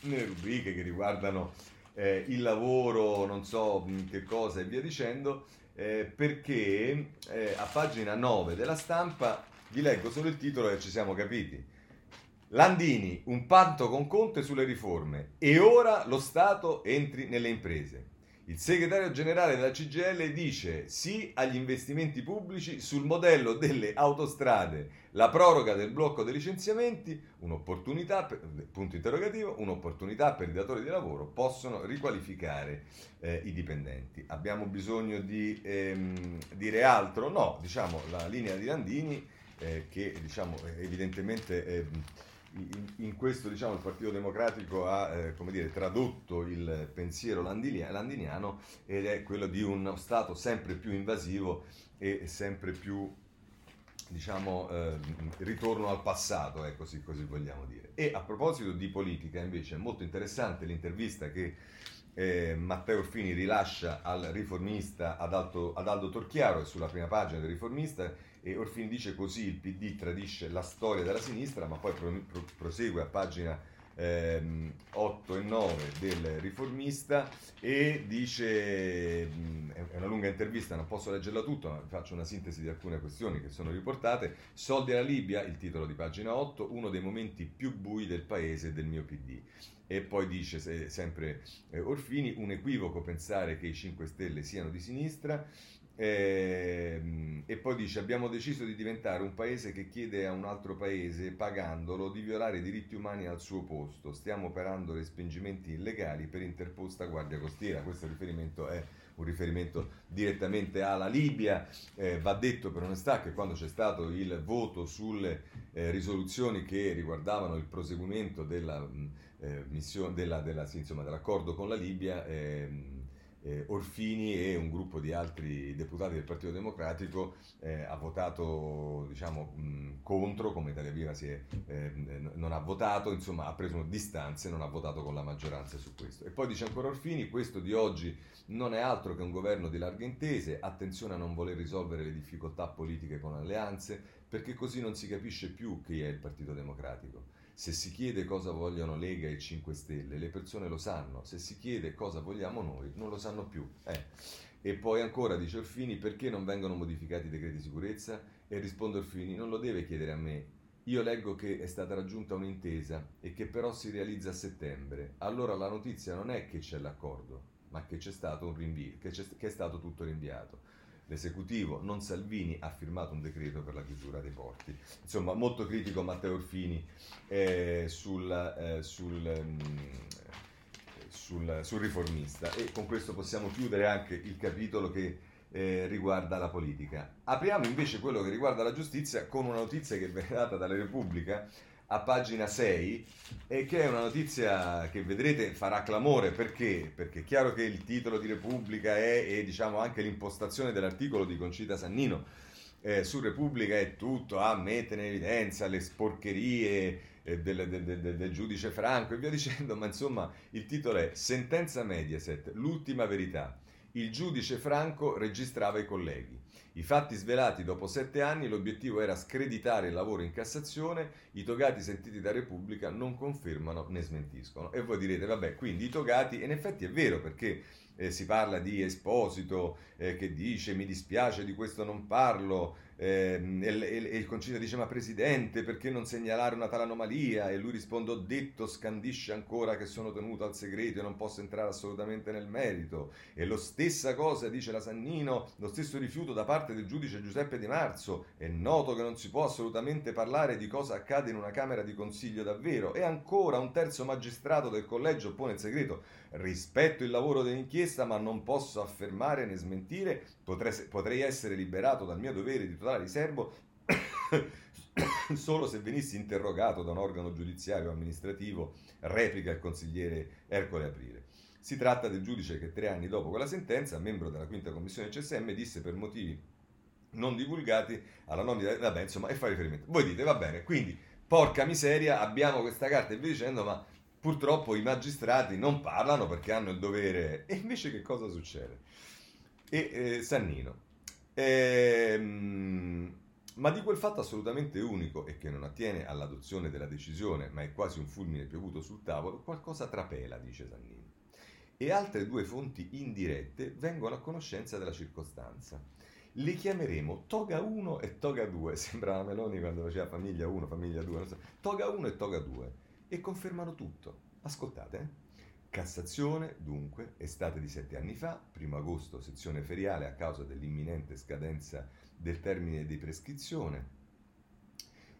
Speaker 1: nelle rubriche che riguardano eh, il lavoro, non so che cosa e via dicendo, eh, perché eh, a pagina 9 della stampa vi leggo solo il titolo e ci siamo capiti Landini, un patto con Conte sulle riforme e ora lo Stato entri nelle imprese. Il segretario generale della CGL dice sì agli investimenti pubblici sul modello delle autostrade, la proroga del blocco dei licenziamenti, un'opportunità, per, punto interrogativo, un'opportunità per i datori di lavoro, possono riqualificare eh, i dipendenti. Abbiamo bisogno di ehm, dire altro? No, diciamo la linea di Landini eh, che diciamo, evidentemente... Eh, in, in questo diciamo, il Partito Democratico ha eh, dire, tradotto il pensiero landiniano ed è quello di uno Stato sempre più invasivo e sempre più diciamo, eh, ritorno al passato, ecco, così, così vogliamo dire. E a proposito di politica, invece, è molto interessante l'intervista che eh, Matteo Orfini rilascia al riformista ad, Alto, ad Aldo Torchiaro, è sulla prima pagina del riformista, e Orfini dice così il PD tradisce la storia della sinistra, ma poi pro, pro, prosegue a pagina ehm, 8 e 9 del riformista e dice, mh, è una lunga intervista, non posso leggerla tutta, ma faccio una sintesi di alcune questioni che sono riportate, Soldi alla Libia, il titolo di pagina 8, uno dei momenti più bui del paese del mio PD. E poi dice sempre eh, Orfini, un equivoco pensare che i 5 Stelle siano di sinistra, Eh, e poi dice abbiamo deciso di diventare un paese che chiede a un altro paese, pagandolo, di violare i diritti umani al suo posto. Stiamo operando respingimenti illegali per interposta guardia costiera. Questo riferimento è un riferimento direttamente alla Libia. Eh, va detto per onestà che quando c'è stato il voto sulle eh, risoluzioni che riguardavano il proseguimento della, eh, missione, della, della, sì, insomma, dell'accordo con la Libia, ehm, eh, Orfini e un gruppo di altri deputati del Partito Democratico eh, ha votato diciamo, mh, contro, come Italia Viva è, eh, non ha votato, insomma ha preso distanze, non ha votato con la maggioranza su questo. E poi dice ancora Orfini, questo di oggi non è altro che un governo di larghe intese, attenzione a non voler risolvere le difficoltà politiche con alleanze, perché così non si capisce più chi è il Partito Democratico. Se si chiede cosa vogliono Lega e 5 Stelle, le persone lo sanno, se si chiede cosa vogliamo noi, non lo sanno più. Eh. E poi ancora dice Orfini, perché non vengono modificati i decreti di sicurezza? E risponde Orfini, non lo deve chiedere a me. Io leggo che è stata raggiunta un'intesa e che però si realizza a settembre. Allora la notizia non è che c'è l'accordo, ma che c'è stato un rinvio, che, che è stato tutto rinviato l'esecutivo, non Salvini, ha firmato un decreto per la chiusura dei porti. Insomma, molto critico Matteo Orfini eh, sul, eh, sul, mh, mm, sul, sul, riformista. E con questo possiamo chiudere anche il capitolo che eh, riguarda la politica. Apriamo invece quello che riguarda la giustizia con una notizia che è data dalla Repubblica a pagina 6 e che è una notizia che vedrete farà clamore perché? Perché è chiaro che il titolo di Repubblica è e diciamo anche l'impostazione dell'articolo di Concita Sannino eh, su Repubblica è tutto a mettere in evidenza le sporcherie eh, del, del, del, del, giudice Franco e via dicendo, ma insomma il titolo è Sentenza Mediaset, l'ultima verità. Il giudice Franco registrava i colleghi. I fatti svelati dopo sette anni, l'obiettivo era screditare il lavoro in Cassazione, i togati sentiti da Repubblica non confermano né smentiscono. E voi direte, vabbè, quindi i togati, in effetti è vero perché eh, si parla di Esposito eh, che dice mi dispiace di questo non parlo, eh, e, e, il concilio dice ma presidente perché non segnalare una tale anomalia? E lui risponde ho detto scandisce ancora che sono tenuto al segreto e non posso entrare assolutamente nel merito. E lo stessa cosa dice la Sannino lo stesso rifiuto da parte del giudice Giuseppe Di Marzo. È noto che non si può assolutamente parlare di cosa accade in una camera di consiglio davvero. E ancora un terzo magistrato del collegio pone il segreto. Rispetto il lavoro dell'inchiesta ma non posso affermare né smentire. Potrei, potrei essere liberato dal mio dovere di totale riservo solo se venissi interrogato da un organo giudiziario o amministrativo, replica il consigliere Ercole Aprile. Si tratta del giudice che tre anni dopo quella sentenza, membro della quinta commissione CSM, disse per motivi non divulgati alla nomina, vabbè insomma, e fa riferimento. Voi dite, va bene, quindi porca miseria, abbiamo questa carta e via dicendo, ma purtroppo i magistrati non parlano perché hanno il dovere. E invece che cosa succede? E eh, Sannino Ehm, ma di quel fatto assolutamente unico e che non attiene all'adozione della decisione, ma è quasi un fulmine piovuto sul tavolo, qualcosa trapela, dice Sannini. E altre due fonti indirette vengono a conoscenza della circostanza. Le chiameremo Toga 1 e Toga 2, sembrava Meloni quando faceva famiglia 1, famiglia 2, so. Toga 1 e Toga 2, e confermano tutto. Ascoltate, eh? Cassazione, dunque, estate di sette anni fa, 1 agosto, sezione feriale a causa dell'imminente scadenza del termine di prescrizione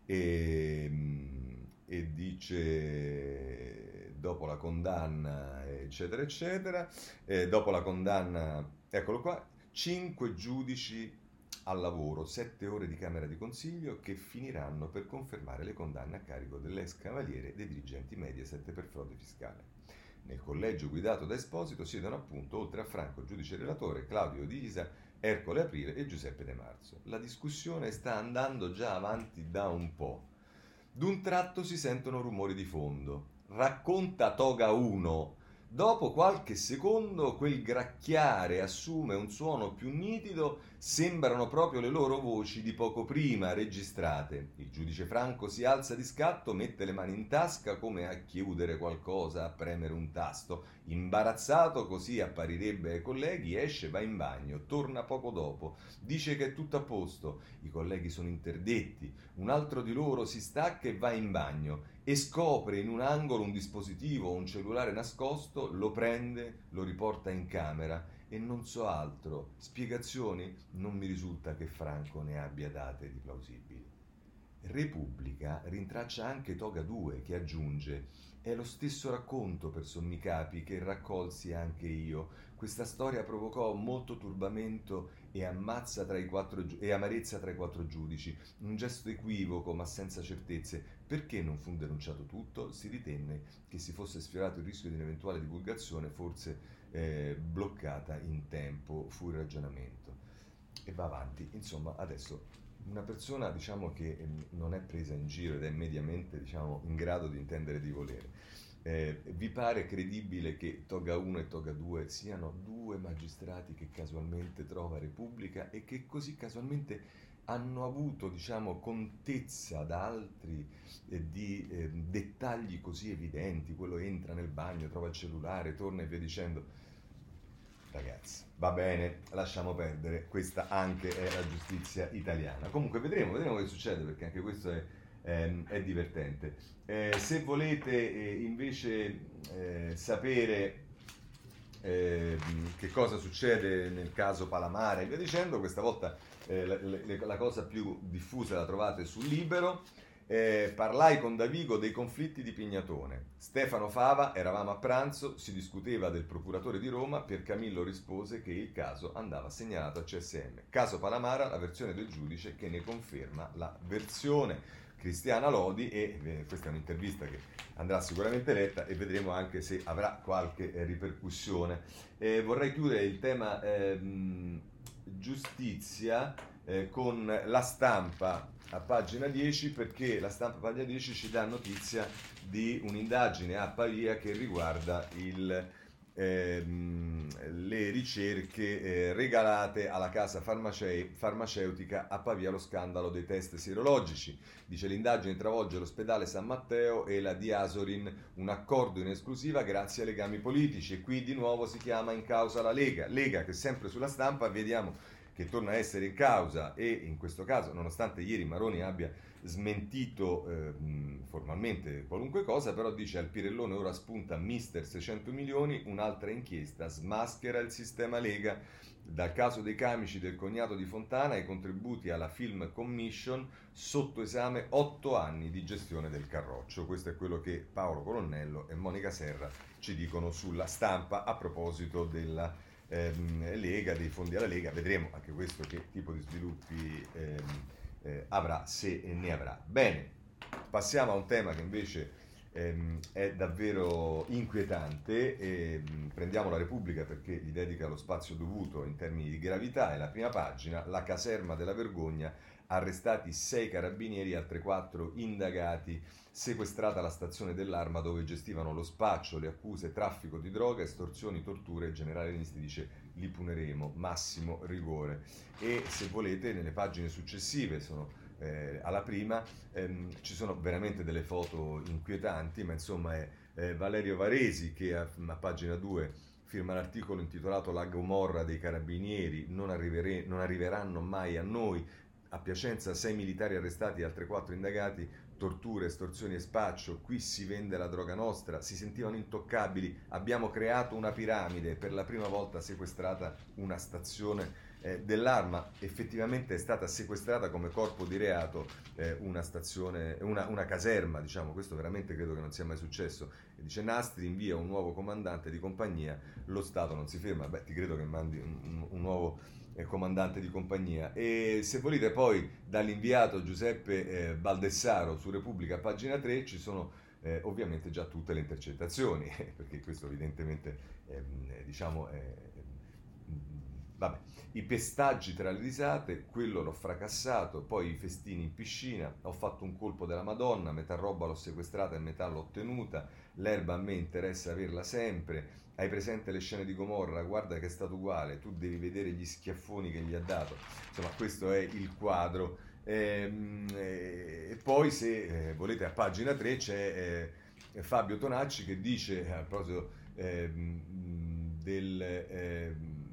Speaker 1: e, ehm, e dice dopo la condanna, eccetera, eccetera, eh, dopo la condanna, eccolo qua, cinque giudici al lavoro, sette ore di Camera di Consiglio che finiranno per confermare le condanne a carico dell'ex cavaliere dei dirigenti Mediaset per frode fiscale. Nel collegio guidato da Esposito siedono appunto, oltre a Franco, giudice relatore, Claudio Disa, Ercole Aprile e Giuseppe De Marzo. La discussione sta andando già avanti da un po'. D'un tratto si sentono rumori di fondo. Racconta Toga 1 Dopo qualche secondo quel gracchiare assume un suono più nitido, sembrano proprio le loro voci di poco prima registrate. Il giudice Franco si alza di scatto, mette le mani in tasca come a chiudere qualcosa, a premere un tasto. Imbarazzato, così apparirebbe ai colleghi, esce, va in bagno, torna poco dopo, dice che è tutto a posto. I colleghi sono interdetti, un altro di loro si stacca e va in bagno e scopre in un angolo un dispositivo, un cellulare nascosto, lo prende, lo riporta in camera e non so altro. Spiegazioni? Non mi risulta che Franco ne abbia date di plausibili. Repubblica rintraccia anche Toga 2 che aggiunge è lo stesso racconto per sommi capi che raccolsi anche io. Questa storia provocò molto turbamento e, quattro, e amarezza tra i quattro giudici. Un gesto equivoco ma senza certezze. Perché non fu denunciato tutto? Si ritenne che si fosse sfiorato il rischio di un'eventuale divulgazione, forse eh, bloccata in tempo, fu il ragionamento. E va avanti. Insomma, adesso una persona diciamo, che ehm, non è presa in giro ed è mediamente diciamo, in grado di intendere di volere. Eh, vi pare credibile che Toga 1 e Toga 2 siano due magistrati che casualmente trova Repubblica e che così casualmente hanno avuto diciamo, contezza da altri eh, di eh, dettagli così evidenti, quello entra nel bagno, trova il cellulare, torna e via dicendo ragazzi. Va bene, lasciamo perdere, questa anche è la giustizia italiana. Comunque vedremo, vedremo che succede perché anche questo è, ehm, è divertente. Eh, se volete eh, invece eh, sapere ehm, che cosa succede nel caso Palamare e via dicendo, questa volta eh, la, la, cosa più diffusa la trovate sul Libero eh, parlai con Davigo dei conflitti di Pignatone. Stefano Fava, eravamo a pranzo, si discuteva del procuratore di Roma, Pier Camillo rispose che il caso andava segnalato a CSM. Caso Palamara, la versione del giudice che ne conferma la versione. Cristiana Lodi e eh, questa è un'intervista che andrà sicuramente letta e vedremo anche se avrà qualche eh, ripercussione. Eh, vorrei chiudere il tema ehm, giustizia eh, con la stampa a pagina 10 perché la stampa a pagina 10 ci dà notizia di un'indagine a Pavia che riguarda il, ehm, le ricerche eh, regalate alla casa farmace- farmaceutica a Pavia lo scandalo dei test sierologici. Dice l'indagine travolge l'ospedale San Matteo e la Diasorin, un accordo in esclusiva grazie ai legami politici e qui di nuovo si chiama in causa la Lega. Lega che sempre sulla stampa vediamo che torna a essere in causa e in questo caso, nonostante ieri Maroni abbia smentito eh, formalmente qualunque cosa, però dice al Pirellone ora spunta mister 600 milioni, un'altra inchiesta smaschera il sistema Lega, dal caso dei camici del cognato di Fontana ai contributi alla Film Commission, sotto esame 8 anni di gestione del Carroccio. Questo è quello che Paolo Colonnello e Monica Serra ci dicono sulla stampa a proposito della ehm, Lega, dei fondi alla Lega, vedremo anche questo che tipo di sviluppi ehm, eh, avrà, se ne avrà. Bene, passiamo a un tema che invece ehm, è davvero inquietante, e, mh, prendiamo la Repubblica perché gli dedica lo spazio dovuto in termini di gravità, è la prima pagina, la caserma della vergogna, arrestati sei carabinieri altre quattro indagati sequestrata la stazione dell'arma dove gestivano lo spaccio, le accuse, traffico di droga, estorsioni, torture. Il generale Nisti dice li puneremo, massimo rigore. E se volete, nelle pagine successive, sono eh, alla prima, ehm, ci sono veramente delle foto inquietanti, ma insomma è eh, Valerio Varesi che a, a pagina 2 firma l'articolo intitolato La Gomorra dei carabinieri, non, non arriveranno mai a noi. A Piacenza sei militari arrestati e altre quattro indagati torture, estorsioni e spaccio, qui si vende la droga nostra, si sentivano intoccabili, abbiamo creato una piramide, per la prima volta sequestrata una stazione eh, dell'arma, effettivamente è stata sequestrata come corpo di reato eh, una stazione, una, una, caserma, diciamo, questo veramente credo che non sia mai successo. E dice Nastri invia un nuovo comandante di compagnia, lo Stato non si ferma, beh ti credo che mandi un, un, un nuovo eh, comandante di compagnia. E se volete poi dall'inviato Giuseppe eh, Baldessaro su Repubblica, pagina 3, ci sono eh, ovviamente già tutte le intercettazioni, perché questo evidentemente ehm, diciamo, vabbè. I pestaggi tra le risate, quello l'ho fracassato, poi i festini in piscina, ho fatto un colpo della Madonna, metà roba l'ho sequestrata e metà l'ho ottenuta, l'erba a me interessa averla sempre, hai presente le scene di Gomorra, guarda che è stato uguale, tu devi vedere gli schiaffoni che gli ha dato. Insomma, questo è il quadro. Ehm, eh, e poi, se eh, volete, a pagina 3 c'è eh, Fabio Tonacci che dice, a proposito ehm, del, ehm,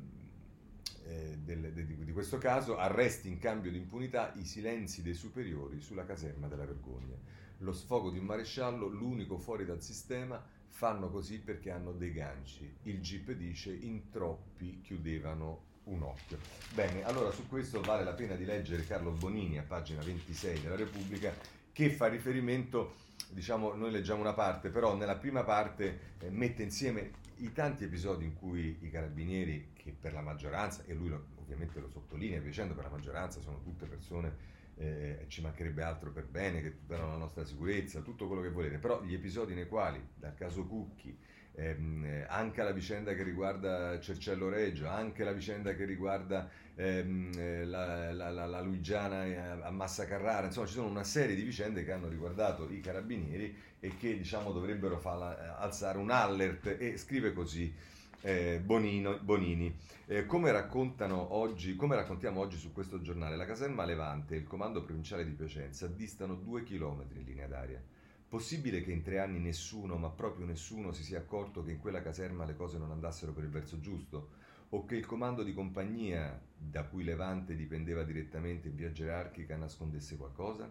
Speaker 1: del, de, di questo caso, arresti in cambio di impunità, i silenzi dei superiori sulla caserma della vergogna. Lo sfogo di un maresciallo, l'unico fuori dal sistema, fanno così perché hanno dei ganci. Il GIP dice in troppi chiudevano un occhio. Bene, allora su questo vale la pena di leggere Carlo Bonini a pagina 26 della Repubblica che fa riferimento, diciamo, noi leggiamo una parte, però nella prima parte eh, mette insieme i tanti episodi in cui i carabinieri, che per la maggioranza, e lui lo, ovviamente lo sottolinea dicendo per la maggioranza sono tutte persone eh, ci mancherebbe altro per bene, che tutelano la nostra sicurezza, tutto quello che volete, però gli episodi nei quali, dal caso Cucchi, ehm, anche la vicenda che riguarda Cercello Reggio, anche la vicenda che riguarda ehm, la, la, la, la, Luigiana a Massa Carrara, insomma ci sono una serie di vicende che hanno riguardato i carabinieri e che diciamo dovrebbero farla, alzare un alert e scrive così eh, Bonino, Bonini. Eh, come, oggi, come raccontiamo oggi su questo giornale, la caserma Levante e il comando provinciale di Piacenza distano due chilometri in linea d'aria. Possibile che in tre anni nessuno, ma proprio nessuno, si sia accorto che in quella caserma le cose non andassero per il verso giusto? O che il comando di compagnia, da cui Levante dipendeva direttamente in via gerarchica, nascondesse qualcosa?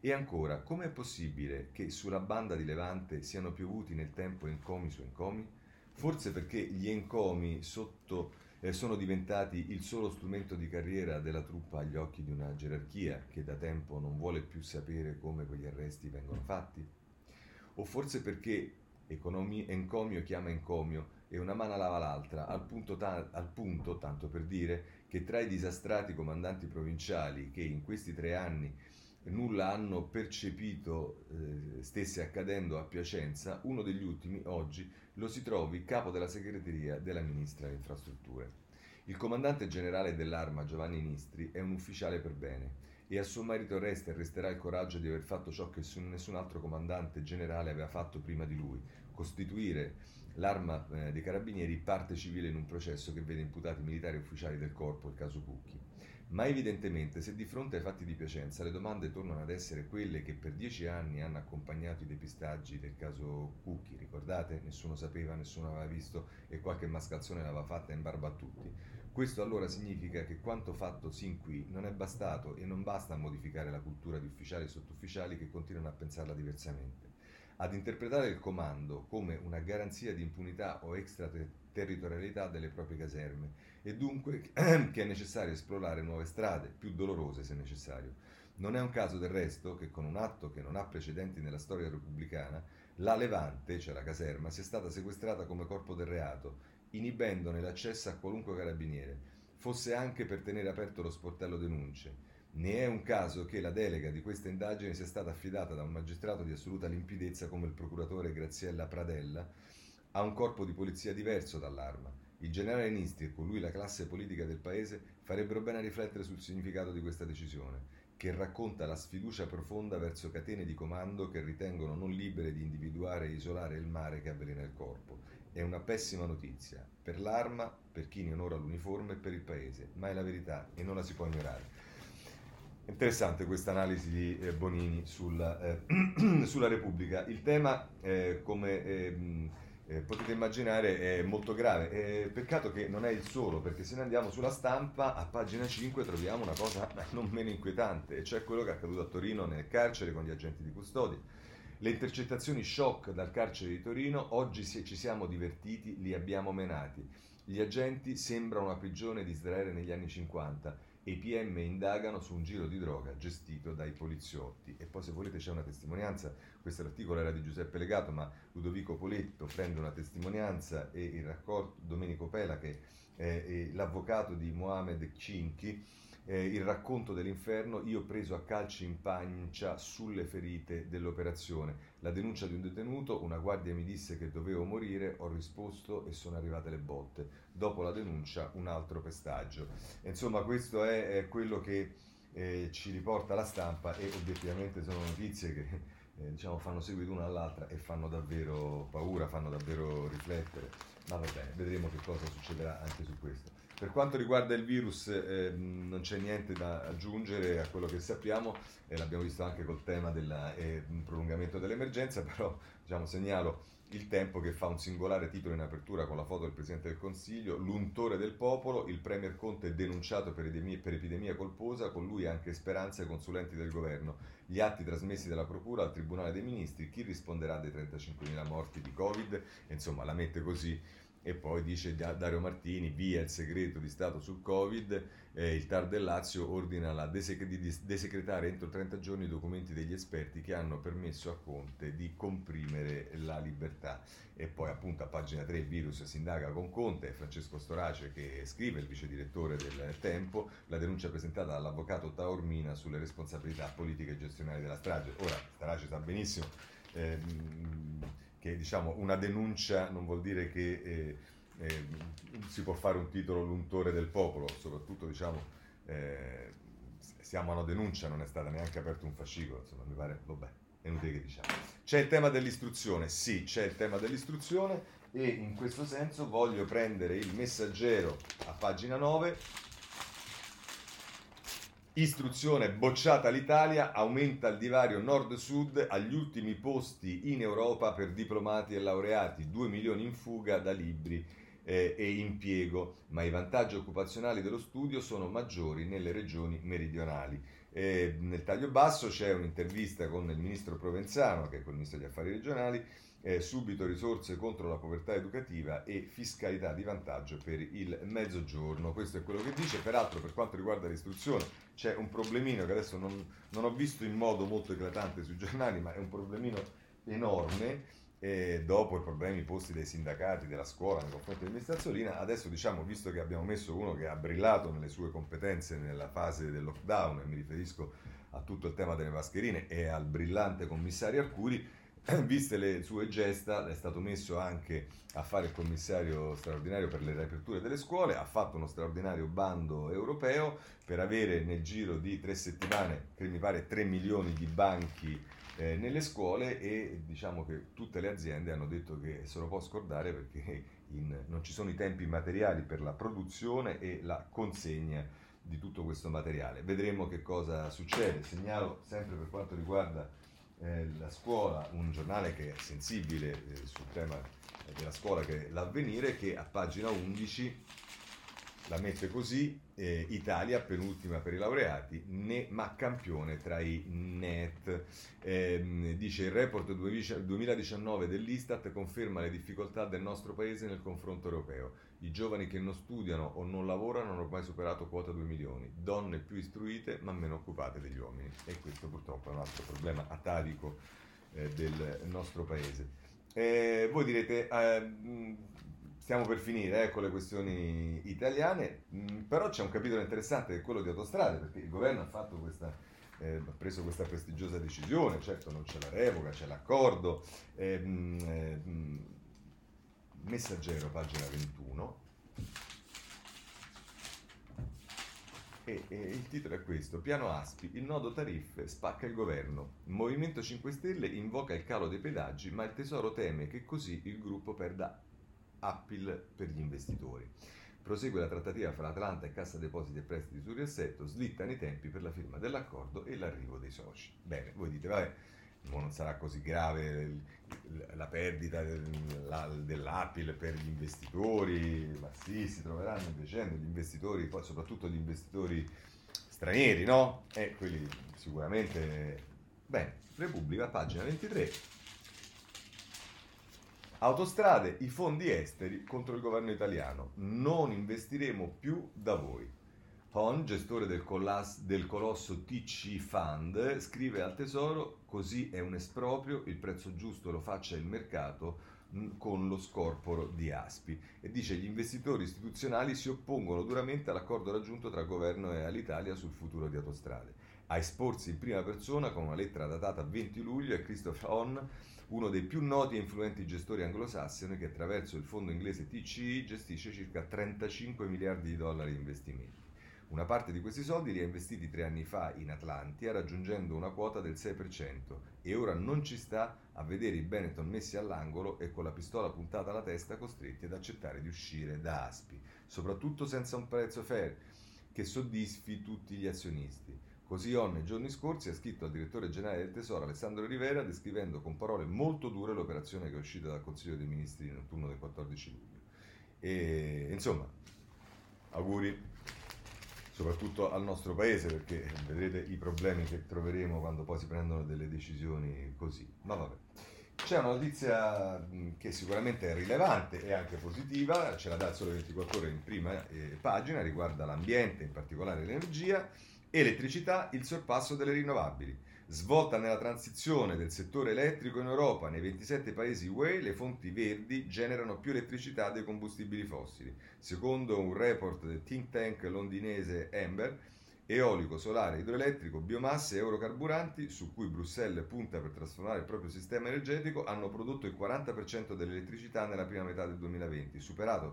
Speaker 1: E ancora, com'è possibile che sulla banda di Levante siano piovuti nel tempo encomi su encomi? Forse perché gli encomi sotto, eh, sono diventati il solo strumento di carriera della truppa agli occhi di una gerarchia che da tempo non vuole più sapere come quegli arresti vengono fatti? O forse perché economi, encomio chiama encomio e una mano lava l'altra, al punto, ta- al punto, tanto per dire, che tra i disastrati comandanti provinciali che in questi tre anni nulla hanno percepito eh, stesse accadendo a Piacenza, uno degli ultimi oggi lo si trovi capo della segreteria della ministra delle infrastrutture. Il comandante generale dell'arma Giovanni Nistri è un ufficiale per bene e a suo marito resta e resterà il coraggio di aver fatto ciò che nessun altro comandante generale aveva fatto prima di lui, costituire l'arma eh, dei carabinieri parte civile in un processo che vede imputati militari e ufficiali del corpo, il caso Cucchi. Ma evidentemente, se di fronte ai fatti di Piacenza le domande tornano ad essere quelle che per dieci anni hanno accompagnato i depistaggi del caso Cucchi, ricordate? Nessuno sapeva, nessuno aveva visto e qualche mascalzone l'aveva fatta in barba a tutti. Questo allora significa che quanto fatto sin qui non è bastato e non basta a modificare la cultura di ufficiali e sottufficiali che continuano a pensarla diversamente. Ad interpretare il comando come una garanzia di impunità o extraterritorialità delle proprie caserme e dunque che è necessario esplorare nuove strade, più dolorose se necessario. Non è un caso del resto che con un atto che non ha precedenti nella storia repubblicana, la Levante, cioè la caserma, sia stata sequestrata come corpo del reato, inibendone l'accesso a qualunque carabiniere, fosse anche per tenere aperto lo sportello denunce. Ne è un caso che la delega di questa indagine sia stata affidata da un magistrato di assoluta limpidezza come il procuratore Graziella Pradella a un corpo di polizia diverso dall'arma il generale Nistri e con lui la classe politica del paese farebbero bene a riflettere sul significato di questa decisione, che racconta la sfiducia profonda verso catene di comando che ritengono non libere di individuare e isolare il mare che avvelena il corpo. È una pessima notizia, per l'arma, per chi ne onora l'uniforme e per il paese, ma è la verità e non la si può ignorare. Interessante questa analisi di eh, Bonini sulla, eh, sulla, Repubblica. Il tema, eh, come ehm, eh, potete immaginare è molto grave. Eh, peccato che non è il solo, perché se ne andiamo sulla stampa, a pagina 5 troviamo una cosa non meno inquietante, e cioè quello che è accaduto a Torino nel carcere con gli agenti di custodia. Le intercettazioni shock dal carcere di Torino, oggi ci siamo divertiti, li abbiamo menati. Gli agenti sembrano una prigione di Israele negli anni 50 e i PM indagano su un giro di droga gestito dai poliziotti. E poi se volete c'è una testimonianza, questo articolo era di Giuseppe Legato, ma Ludovico Poletto prende una testimonianza e il racconto, Domenico Pela che è l'avvocato di Mohamed Cinchi, eh, il racconto dell'inferno, io preso a calci in pancia sulle ferite dell'operazione. La denuncia di un detenuto, una guardia mi disse che dovevo morire, ho risposto e sono arrivate le botte. Dopo la denuncia un altro pestaggio. Insomma questo è, è quello che eh, ci riporta la stampa e obiettivamente sono notizie che eh, diciamo, fanno seguito una all'altra e fanno davvero paura, fanno davvero riflettere. Ma va bene, vedremo che cosa succederà anche su questo. Per quanto riguarda il virus eh, non c'è niente da aggiungere a quello che sappiamo, eh, l'abbiamo visto anche col tema del eh, prolungamento dell'emergenza, però diciamo, segnalo il tempo che fa un singolare titolo in apertura con la foto del Presidente del Consiglio, l'untore del popolo, il Premier Conte denunciato per epidemia, per epidemia colposa, con lui anche Speranza e consulenti del governo, gli atti trasmessi dalla Procura al Tribunale dei Ministri, chi risponderà dei 35.000 morti di Covid, insomma la mette così. E poi dice Dario Martini, via il segreto di Stato sul Covid, eh, il TAR del Lazio ordina la desec- di desecretare entro 30 giorni i documenti degli esperti che hanno permesso a Conte di comprimere la libertà. E poi appunto a pagina 3 il virus si indaga con Conte, Francesco Storace che scrive, il vice direttore del Tempo, la denuncia presentata dall'avvocato Taormina sulle responsabilità politiche e gestionali della strage. Ora Storace sa benissimo... Ehm, che diciamo, una denuncia non vuol dire che eh, eh, si può fare un titolo l'untore del popolo, soprattutto diciamo, eh, siamo a una denuncia, non è stato neanche aperto un fascicolo, insomma mi pare, vabbè, è inutile che diciamo. C'è il tema dell'istruzione, sì, c'è il tema dell'istruzione e in questo senso voglio prendere il messaggero a pagina 9 Istruzione bocciata l'Italia, aumenta il divario nord-sud agli ultimi posti in Europa per diplomati e laureati, 2 milioni in fuga da libri eh, e impiego, ma i vantaggi occupazionali dello studio sono maggiori nelle regioni meridionali. Eh, nel taglio basso c'è un'intervista con il ministro Provenzano, che è il ministro degli affari regionali, eh, subito risorse contro la povertà educativa e fiscalità di vantaggio per il mezzogiorno. Questo è quello che dice. Peraltro, per quanto riguarda l'istruzione, c'è un problemino che adesso non, non ho visto in modo molto eclatante sui giornali, ma è un problemino enorme. E dopo i problemi posti dai sindacati della scuola nei confronti del ministro Azzolina, adesso diciamo, visto che abbiamo messo uno che ha brillato nelle sue competenze nella fase del lockdown, e mi riferisco a tutto il tema delle mascherine e al brillante commissario Arcuri, viste le sue gesta, è stato messo anche a fare il commissario straordinario per le riaperture delle scuole, ha fatto uno straordinario bando europeo per avere nel giro di tre settimane, che mi pare 3 milioni di banchi eh, nelle scuole e diciamo che tutte le aziende hanno detto che se lo può scordare perché in, non ci sono i tempi materiali per la produzione e la consegna di tutto questo materiale. Vedremo che cosa succede. Segnalo sempre per quanto riguarda eh, la scuola, un giornale che è sensibile eh, sul tema della scuola che è l'avvenire, che a pagina 11 la mette così, eh, Italia penultima per i laureati, ne, ma campione tra i net. Eh, dice il report 2019 dell'Istat conferma le difficoltà del nostro paese nel confronto europeo. I giovani che non studiano o non lavorano hanno ormai superato quota 2 milioni, donne più istruite ma meno occupate degli uomini. E questo purtroppo è un altro problema atavico eh, del nostro paese. Eh, voi direte, eh, stiamo per finire eh, con le questioni italiane, mh, mm, però c'è un capitolo interessante che è quello di autostrade, perché il governo ha, questa, eh, ha preso questa prestigiosa decisione, certo non c'è la revoca, c'è l'accordo. Eh, mh, eh, mh, Messaggero, pagina 21. E, e, il titolo è questo: Piano Aspi, il nodo tariffe spacca il governo. Il Movimento 5 Stelle invoca il calo dei pedaggi, ma il Tesoro teme che così il gruppo perda appeal per gli investitori. Prosegue la trattativa fra Atlanta e Cassa Depositi e Prestiti sul riassetto, slittano i tempi per la firma dell'accordo e l'arrivo dei soci. Bene, voi dite, vabbè, non sarà così grave la perdita dell'Apple per gli investitori, ma sì, si troveranno invece gli investitori, poi soprattutto gli investitori stranieri, no? E quelli sicuramente... Bene, Repubblica, pagina 23. Autostrade, i fondi esteri contro il governo italiano. Non investiremo più da voi. Hon, gestore del, collas, del, colosso TC Fund, scrive al Tesoro, così è un esproprio, il prezzo giusto lo faccia il mercato con lo scorporo di Aspi e dice gli investitori istituzionali si oppongono duramente all'accordo raggiunto tra governo e l'Italia sul futuro di autostrade. A esporsi in prima persona con una lettera datata 20 luglio è Christopher Hon, uno dei più noti e influenti gestori anglosassoni che attraverso il fondo inglese TCI gestisce circa 35 miliardi di dollari di investimenti Una parte di questi soldi li ha investiti tre anni fa in Atlantia, raggiungendo una quota del 6%, e ora non ci sta a vedere i Benetton messi all'angolo e con la pistola puntata alla testa costretti ad accettare di uscire da Aspi, soprattutto senza un prezzo fair che soddisfi tutti gli azionisti. Così On nei giorni scorsi ha scritto al direttore generale del Tesoro Alessandro Rivera descrivendo con parole molto dure l'operazione che è uscita dal Consiglio dei Ministri notturno del 14 luglio. E insomma, auguri soprattutto al nostro paese perché vedrete i problemi che troveremo quando poi si prendono delle decisioni così. Ma vabbè. C'è una notizia che sicuramente è rilevante e anche positiva, ce la dà il Sole 24 Ore in prima eh, pagina, riguarda l'ambiente, in particolare l'energia, elettricità, il sorpasso delle rinnovabili. Svolta nella transizione del settore elettrico in Europa, nei 27 paesi UE le fonti verdi generano più elettricità dei combustibili fossili. Secondo un report del think tank londinese Amber, eolico, solare, idroelettrico, biomasse e eurocarburanti, su cui Bruxelles punta per trasformare il proprio sistema energetico, hanno prodotto il 40% dell'elettricità nella prima metà del 2020,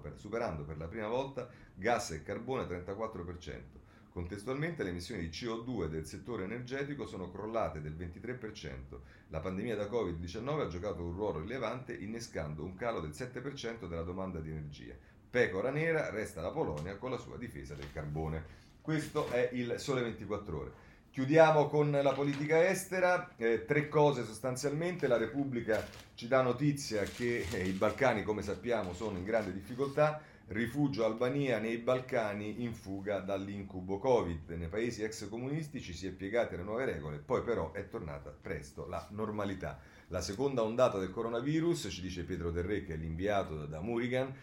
Speaker 1: per, superando per la prima volta gas e carbone 34%. Contestualmente le emissioni di CO2 del settore energetico sono crollate del 23%. La pandemia da Covid-19 ha giocato un ruolo rilevante innescando un calo del 7% della domanda di energia. Pecora nera resta la Polonia con la sua difesa del carbone. Questo è il Sole 24 ore. Chiudiamo con la politica estera, eh, tre cose sostanzialmente, la Repubblica ci dà notizia che eh, i Balcani come sappiamo sono in grande difficoltà, Rifugio Albania nei Balcani in fuga dall'incubo Covid. Nei paesi ex comunistici si è piegati alle nuove regole, poi però è tornata presto la normalità. La seconda ondata del coronavirus, ci dice Pietro Del Re che è l'inviato da Murigan,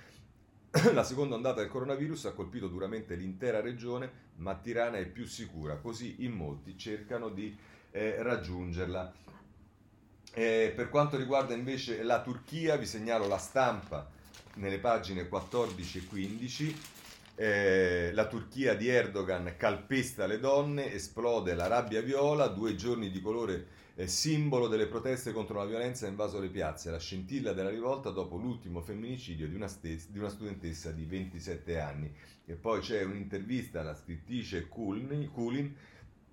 Speaker 1: la seconda ondata del coronavirus ha colpito duramente l'intera regione, ma Tirana è più sicura, così in molti cercano di eh, raggiungerla. Eh, per quanto riguarda invece la Turchia, vi segnalo la stampa nelle pagine 14 e 15. Eh, la Turchia di Erdogan calpesta le donne, esplode la rabbia viola, due giorni di colore eh, simbolo delle proteste contro la violenza ha invaso le piazze, la scintilla della rivolta dopo l'ultimo femminicidio di una, stes- di una studentessa di 27 anni. E poi c'è un'intervista alla scrittrice Kulin,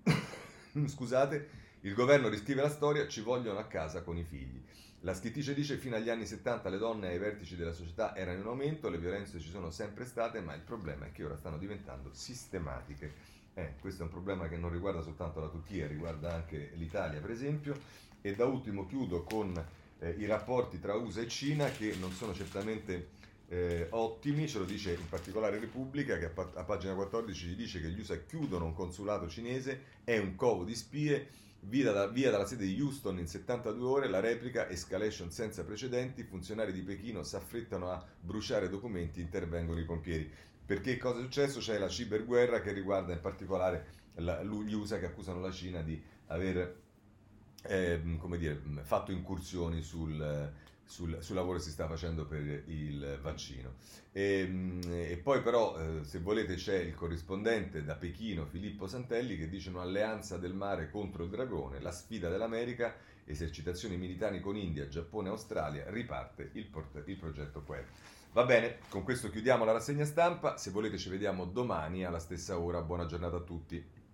Speaker 1: scusate, il governo riscrive la storia, ci vogliono a casa con i figli. La scrittrice dice che fino agli anni 70 le donne ai vertici della società erano in aumento, le violenze ci sono sempre state, ma il problema è che ora stanno diventando sistematiche. Eh, questo è un problema che non riguarda soltanto la Turchia, riguarda anche l'Italia per esempio. E da ultimo chiudo con eh, i rapporti tra USA e Cina che non sono certamente eh, ottimi, ce lo dice in particolare Repubblica che a, a pagina 14 ci dice che gli USA chiudono un consulato cinese, è un covo di spie Via, da, via, dalla sede di Houston in 72 ore, la replica, escalation senza precedenti, funzionari di Pechino si affrettano a bruciare documenti, intervengono i pompieri. Perché cosa è successo? C'è la ciberguerra che riguarda in particolare la, gli USA che accusano la Cina di aver eh, dire, fatto incursioni sul, sul, sul, lavoro che si sta facendo per il vaccino. E, ehm, e poi però, eh, se volete, c'è il corrispondente da Pechino, Filippo Santelli, che dice un'alleanza del mare contro il dragone, la sfida dell'America, esercitazioni militari con India, Giappone Australia, riparte il, port- il progetto Quer. Va bene, con questo chiudiamo la rassegna stampa, se volete ci vediamo domani alla stessa ora, buona giornata a tutti.